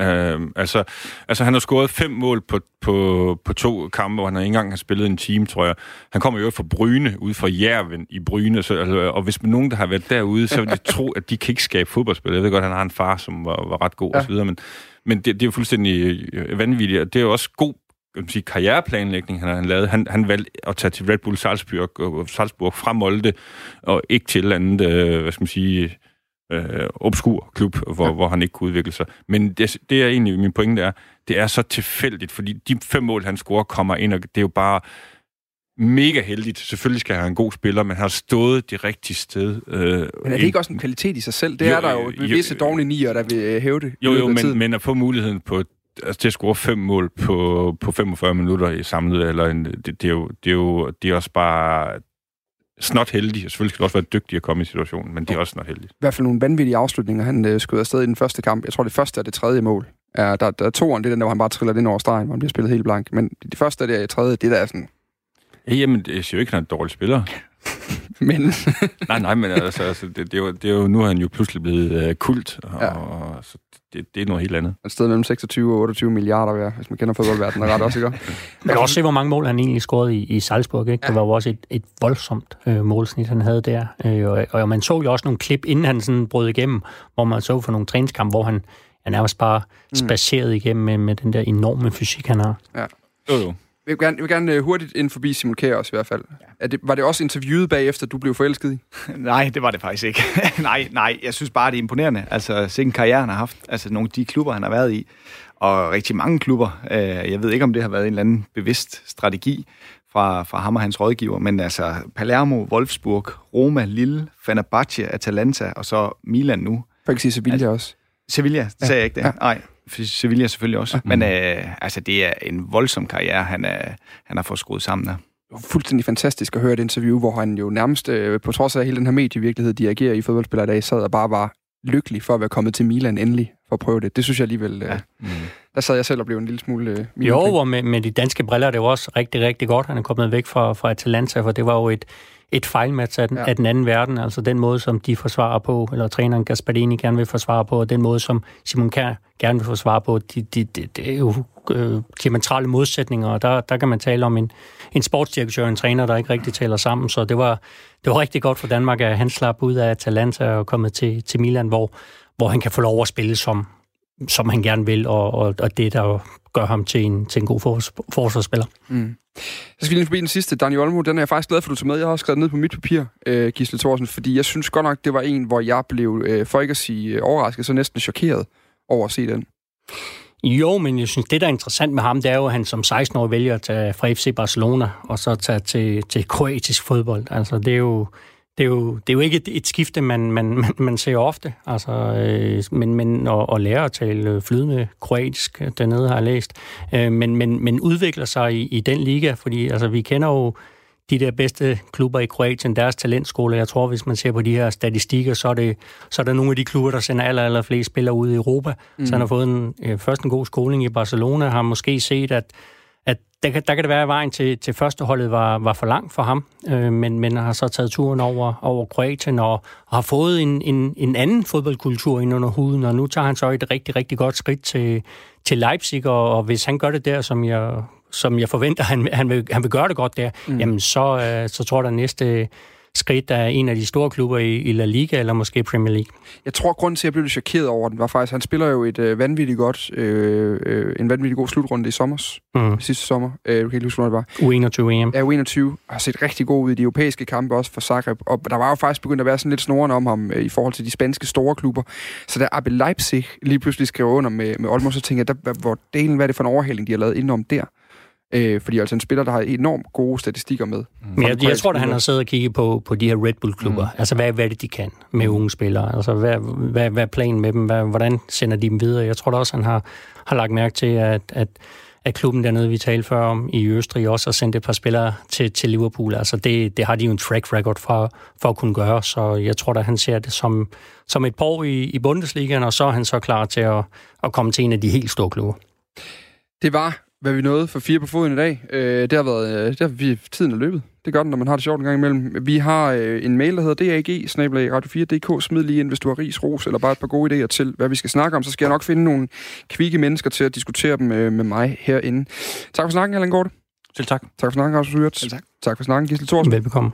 Speaker 5: Uh, altså, altså, han har scoret fem mål på, på, på to kampe, hvor han ikke engang har spillet en team, tror jeg. Han kommer jo fra Bryne, ud fra Järven i Bryne, så, altså, og hvis man nogen, der har været derude, så vil de tro, at de kan ikke skabe fodboldspil. Jeg ved godt, han har en far, som var, var ret god ja. osv., men, men det, det er jo fuldstændig øh, vanvittigt, og det er jo også god kan man sige, karriereplanlægning, han har lavet. Han, han valgte at tage til Red Bull Salzburg, Salzburg fra Molde, og ikke til andet, øh, hvad skal man sige, øh, obskur klub, hvor, ja. hvor han ikke kunne udvikle sig. Men det, det er egentlig min pointe er, det er så tilfældigt, fordi de fem mål, han scorer, kommer ind, og det er jo bare mega heldigt. Selvfølgelig skal han have en god spiller, men han har stået det rigtige sted.
Speaker 2: Øh, men er det ikke også en kvalitet i sig selv? Det jo, er der jo, jo visse dårlige nier, der vil øh, hæve det.
Speaker 5: Jo, jo, men, men at få muligheden på altså, til at score fem mål på, på 45 minutter i samlet, eller en, det, det, er jo, det, er jo, det er også bare snot heldig. Selvfølgelig skal du også være dygtig at komme i situationen, men det er også snot heldigt.
Speaker 2: I hvert fald nogle vanvittige afslutninger. Han øh, skød afsted i den første kamp. Jeg tror, det første er det tredje mål. Ja, der, der er toeren, det er den, hvor han bare triller ind over stregen, hvor han bliver spillet helt blank. Men det første er det tredje, det der er sådan...
Speaker 5: Ja, jamen, jeg siger jo ikke, at han er en dårlig spiller.
Speaker 2: men...
Speaker 5: nej, nej, men altså, altså det, det, er jo, det er jo, nu er han jo pludselig blevet uh, kult, og, ja. og så det, det er noget helt andet.
Speaker 2: Et sted mellem 26 og 28 milliarder, ja, hvis man kender fodboldverdenen ret også, ikke?
Speaker 3: Man kan også se, hvor mange mål han egentlig scorede i, i Salzburg. Ikke? Ja. Det var jo også et, et voldsomt øh, målsnit, han havde der. Øh, og, og man så jo også nogle klip, inden han sådan brød igennem, hvor man så for nogle træningskampe, hvor han er nærmest bare mm. spaceret igennem med, med den der enorme fysik, han har.
Speaker 2: Ja. Jo, jo. Jeg vil gerne, jeg vil gerne øh, hurtigt ind forbi Simon Kjær også i hvert fald. Ja. Er det, var det også interviewet bagefter, du blev forelsket i?
Speaker 4: nej, det var det faktisk ikke. nej, nej, jeg synes bare, det er imponerende. Altså, sikken karriere han har haft. Altså, nogle af de klubber, han har været i. Og rigtig mange klubber. Øh, jeg ved ikke, om det har været en eller anden bevidst strategi fra, fra ham og hans rådgiver, men altså Palermo, Wolfsburg, Roma, Lille, Fenerbahce, Atalanta og så Milan nu.
Speaker 2: For ikke sige Sevilla altså, også.
Speaker 4: Sevilla, sagde ja. jeg ikke det? Ja. Nej, Sevilla selvfølgelig også. Men øh, altså, det er en voldsom karriere, han, er, han har fået skruet sammen der.
Speaker 2: Fuldstændig fantastisk at høre et interview, hvor han jo nærmest, øh, på trods af hele den her medievirkelighed, de agerer i fodboldspillere i dag, sad og bare var lykkelig for at være kommet til Milan endelig at prøve det. Det synes jeg alligevel... Øh, ja. mm. Der sad jeg selv og blev en lille smule...
Speaker 3: Øh, jo, og med, med de danske briller, det var også rigtig, rigtig godt. Han er kommet væk fra, fra Atalanta, for det var jo et, et fejlmatch af den, ja. af den anden verden, altså den måde, som de forsvarer på, eller træneren Gasparini gerne vil forsvare på, og den måde, som Simon Kjær gerne vil forsvare på, det de, de, de er jo øh, diametrale modsætninger, og der, der kan man tale om en, en sportsdirektør en træner, der ikke rigtig taler sammen, så det var, det var rigtig godt for Danmark, at han slap ud af Atalanta og kommet til, til Milan, hvor, hvor han kan få lov at spille som, som han gerne vil, og, og, og det, der gør ham til en, til en god forsvarsspiller. Mm.
Speaker 2: Så skal vi lige forbi den sidste, Daniel Olmo. Den er jeg faktisk glad for, at du tog med. Jeg har også skrevet ned på mit papir, øh, Gisle Thorsen, fordi jeg synes godt nok, det var en, hvor jeg blev, øh, for ikke at sige øh, overrasket, så næsten chokeret over at se den.
Speaker 3: Jo, men jeg synes, det, der er interessant med ham, det er jo, at han som 16-årig vælger at tage fra FC Barcelona, og så tage til, til kroatisk fodbold. Altså, det er jo, det er jo, det er jo ikke et, et skifte, man, man, man, man ser ofte. Altså, øh, men, men at, at lære at tale flydende kroatisk, dernede har jeg læst. Øh, men, men, men udvikler sig i, i den liga, fordi altså, vi kender jo de der bedste klubber i Kroatien, deres talentskole. Jeg tror, hvis man ser på de her statistikker, så er det, så er det nogle af de klubber, der sender aller, aller flest spillere ud i Europa. Mm. Så han har fået en, øh, først en god skoling i Barcelona, har måske set, at at der, der kan det være, at vejen til, til førsteholdet var, var for lang for ham, øh, men, men har så taget turen over, over Kroatien og, og har fået en, en, en anden fodboldkultur ind under huden, og nu tager han så et rigtig, rigtig godt skridt til, til Leipzig, og, og hvis han gør det der, som jeg, som jeg forventer, han, han, vil, han vil gøre det godt der, mm. jamen så, øh, så tror jeg, at næste skridt af en af de store klubber i, i La Liga, eller måske Premier League.
Speaker 2: Jeg tror, grund til, at jeg blev lidt chokeret over den, var faktisk, at han spiller jo et øh, vanvittigt godt, øh, øh, en vanvittig god slutrunde i sommer,
Speaker 3: Mm.
Speaker 2: sidste sommer. Øh, jeg kan ikke huske, hvornår det var.
Speaker 3: U21 EM.
Speaker 2: er jo 21 har set rigtig god ud i de europæiske kampe, også for Zagreb. Og der var jo faktisk begyndt at være sådan lidt snoren om ham øh, i forhold til de spanske store klubber. Så da Abel Leipzig lige pludselig skrev under med, med Olmo, så tænkte jeg, der, hvad- hvor delen, hvad er det for en overhaling, de har lavet indenom der? Øh, fordi altså en spiller, der har enormt gode statistikker med.
Speaker 3: Men jeg, jeg tror, at han har siddet og kigget på, på de her Red Bull-klubber. Mm. Altså, hvad, hvad er det, de kan med unge spillere? Altså, hvad, hvad, hvad er planen med dem? Hvad, hvordan sender de dem videre? Jeg tror da også, han har, har lagt mærke til, at, at, at klubben dernede, vi talte før om i Østrig, også har sendt et par spillere til, til Liverpool. Altså, det, det har de jo en track record for, for at kunne gøre, så jeg tror da, han ser det som, som et par i, i Bundesligaen, og så er han så klar til at, at komme til en af de helt store klubber.
Speaker 2: Det var, hvad vi nåede for fire på foden i dag. Øh, det har været, øh, det har vi, tiden er løbet. Det gør den, når man har det sjovt en gang imellem. Vi har øh, en mail, der hedder dag radio4.dk. Smid lige ind, hvis du har ris, ros eller bare et par gode idéer til, hvad vi skal snakke om. Så skal jeg nok finde nogle kvikke mennesker til at diskutere dem øh, med mig herinde. Tak for snakken, Allan Gorte.
Speaker 5: Selv tak.
Speaker 2: Tak for snakken, Rasmus Yrt.
Speaker 4: Selv tak.
Speaker 2: Tak for snakken, Gisle Thorsen.
Speaker 3: Velbekomme.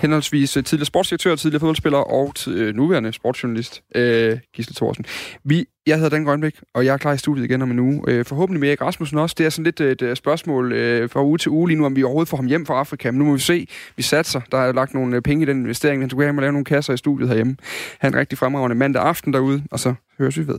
Speaker 2: Henholdsvis øh, tidligere sportsdirektør, tidligere fodboldspiller og t- øh, nuværende sportsjournalist, øh, Gisle Thorsen. Vi, jeg hedder Dan Grønbæk, og jeg er klar i studiet igen om en uge. Øh, forhåbentlig med Erik Rasmussen også. Det er sådan lidt et øh, spørgsmål øh, fra uge til uge lige nu, om vi overhovedet får ham hjem fra Afrika. Men nu må vi se. Vi satser. Der er lagt nogle penge i den investering. Han skulle hjem og lave nogle kasser i studiet herhjemme. Han er en rigtig fremragende mandag aften derude, og så høres vi ved.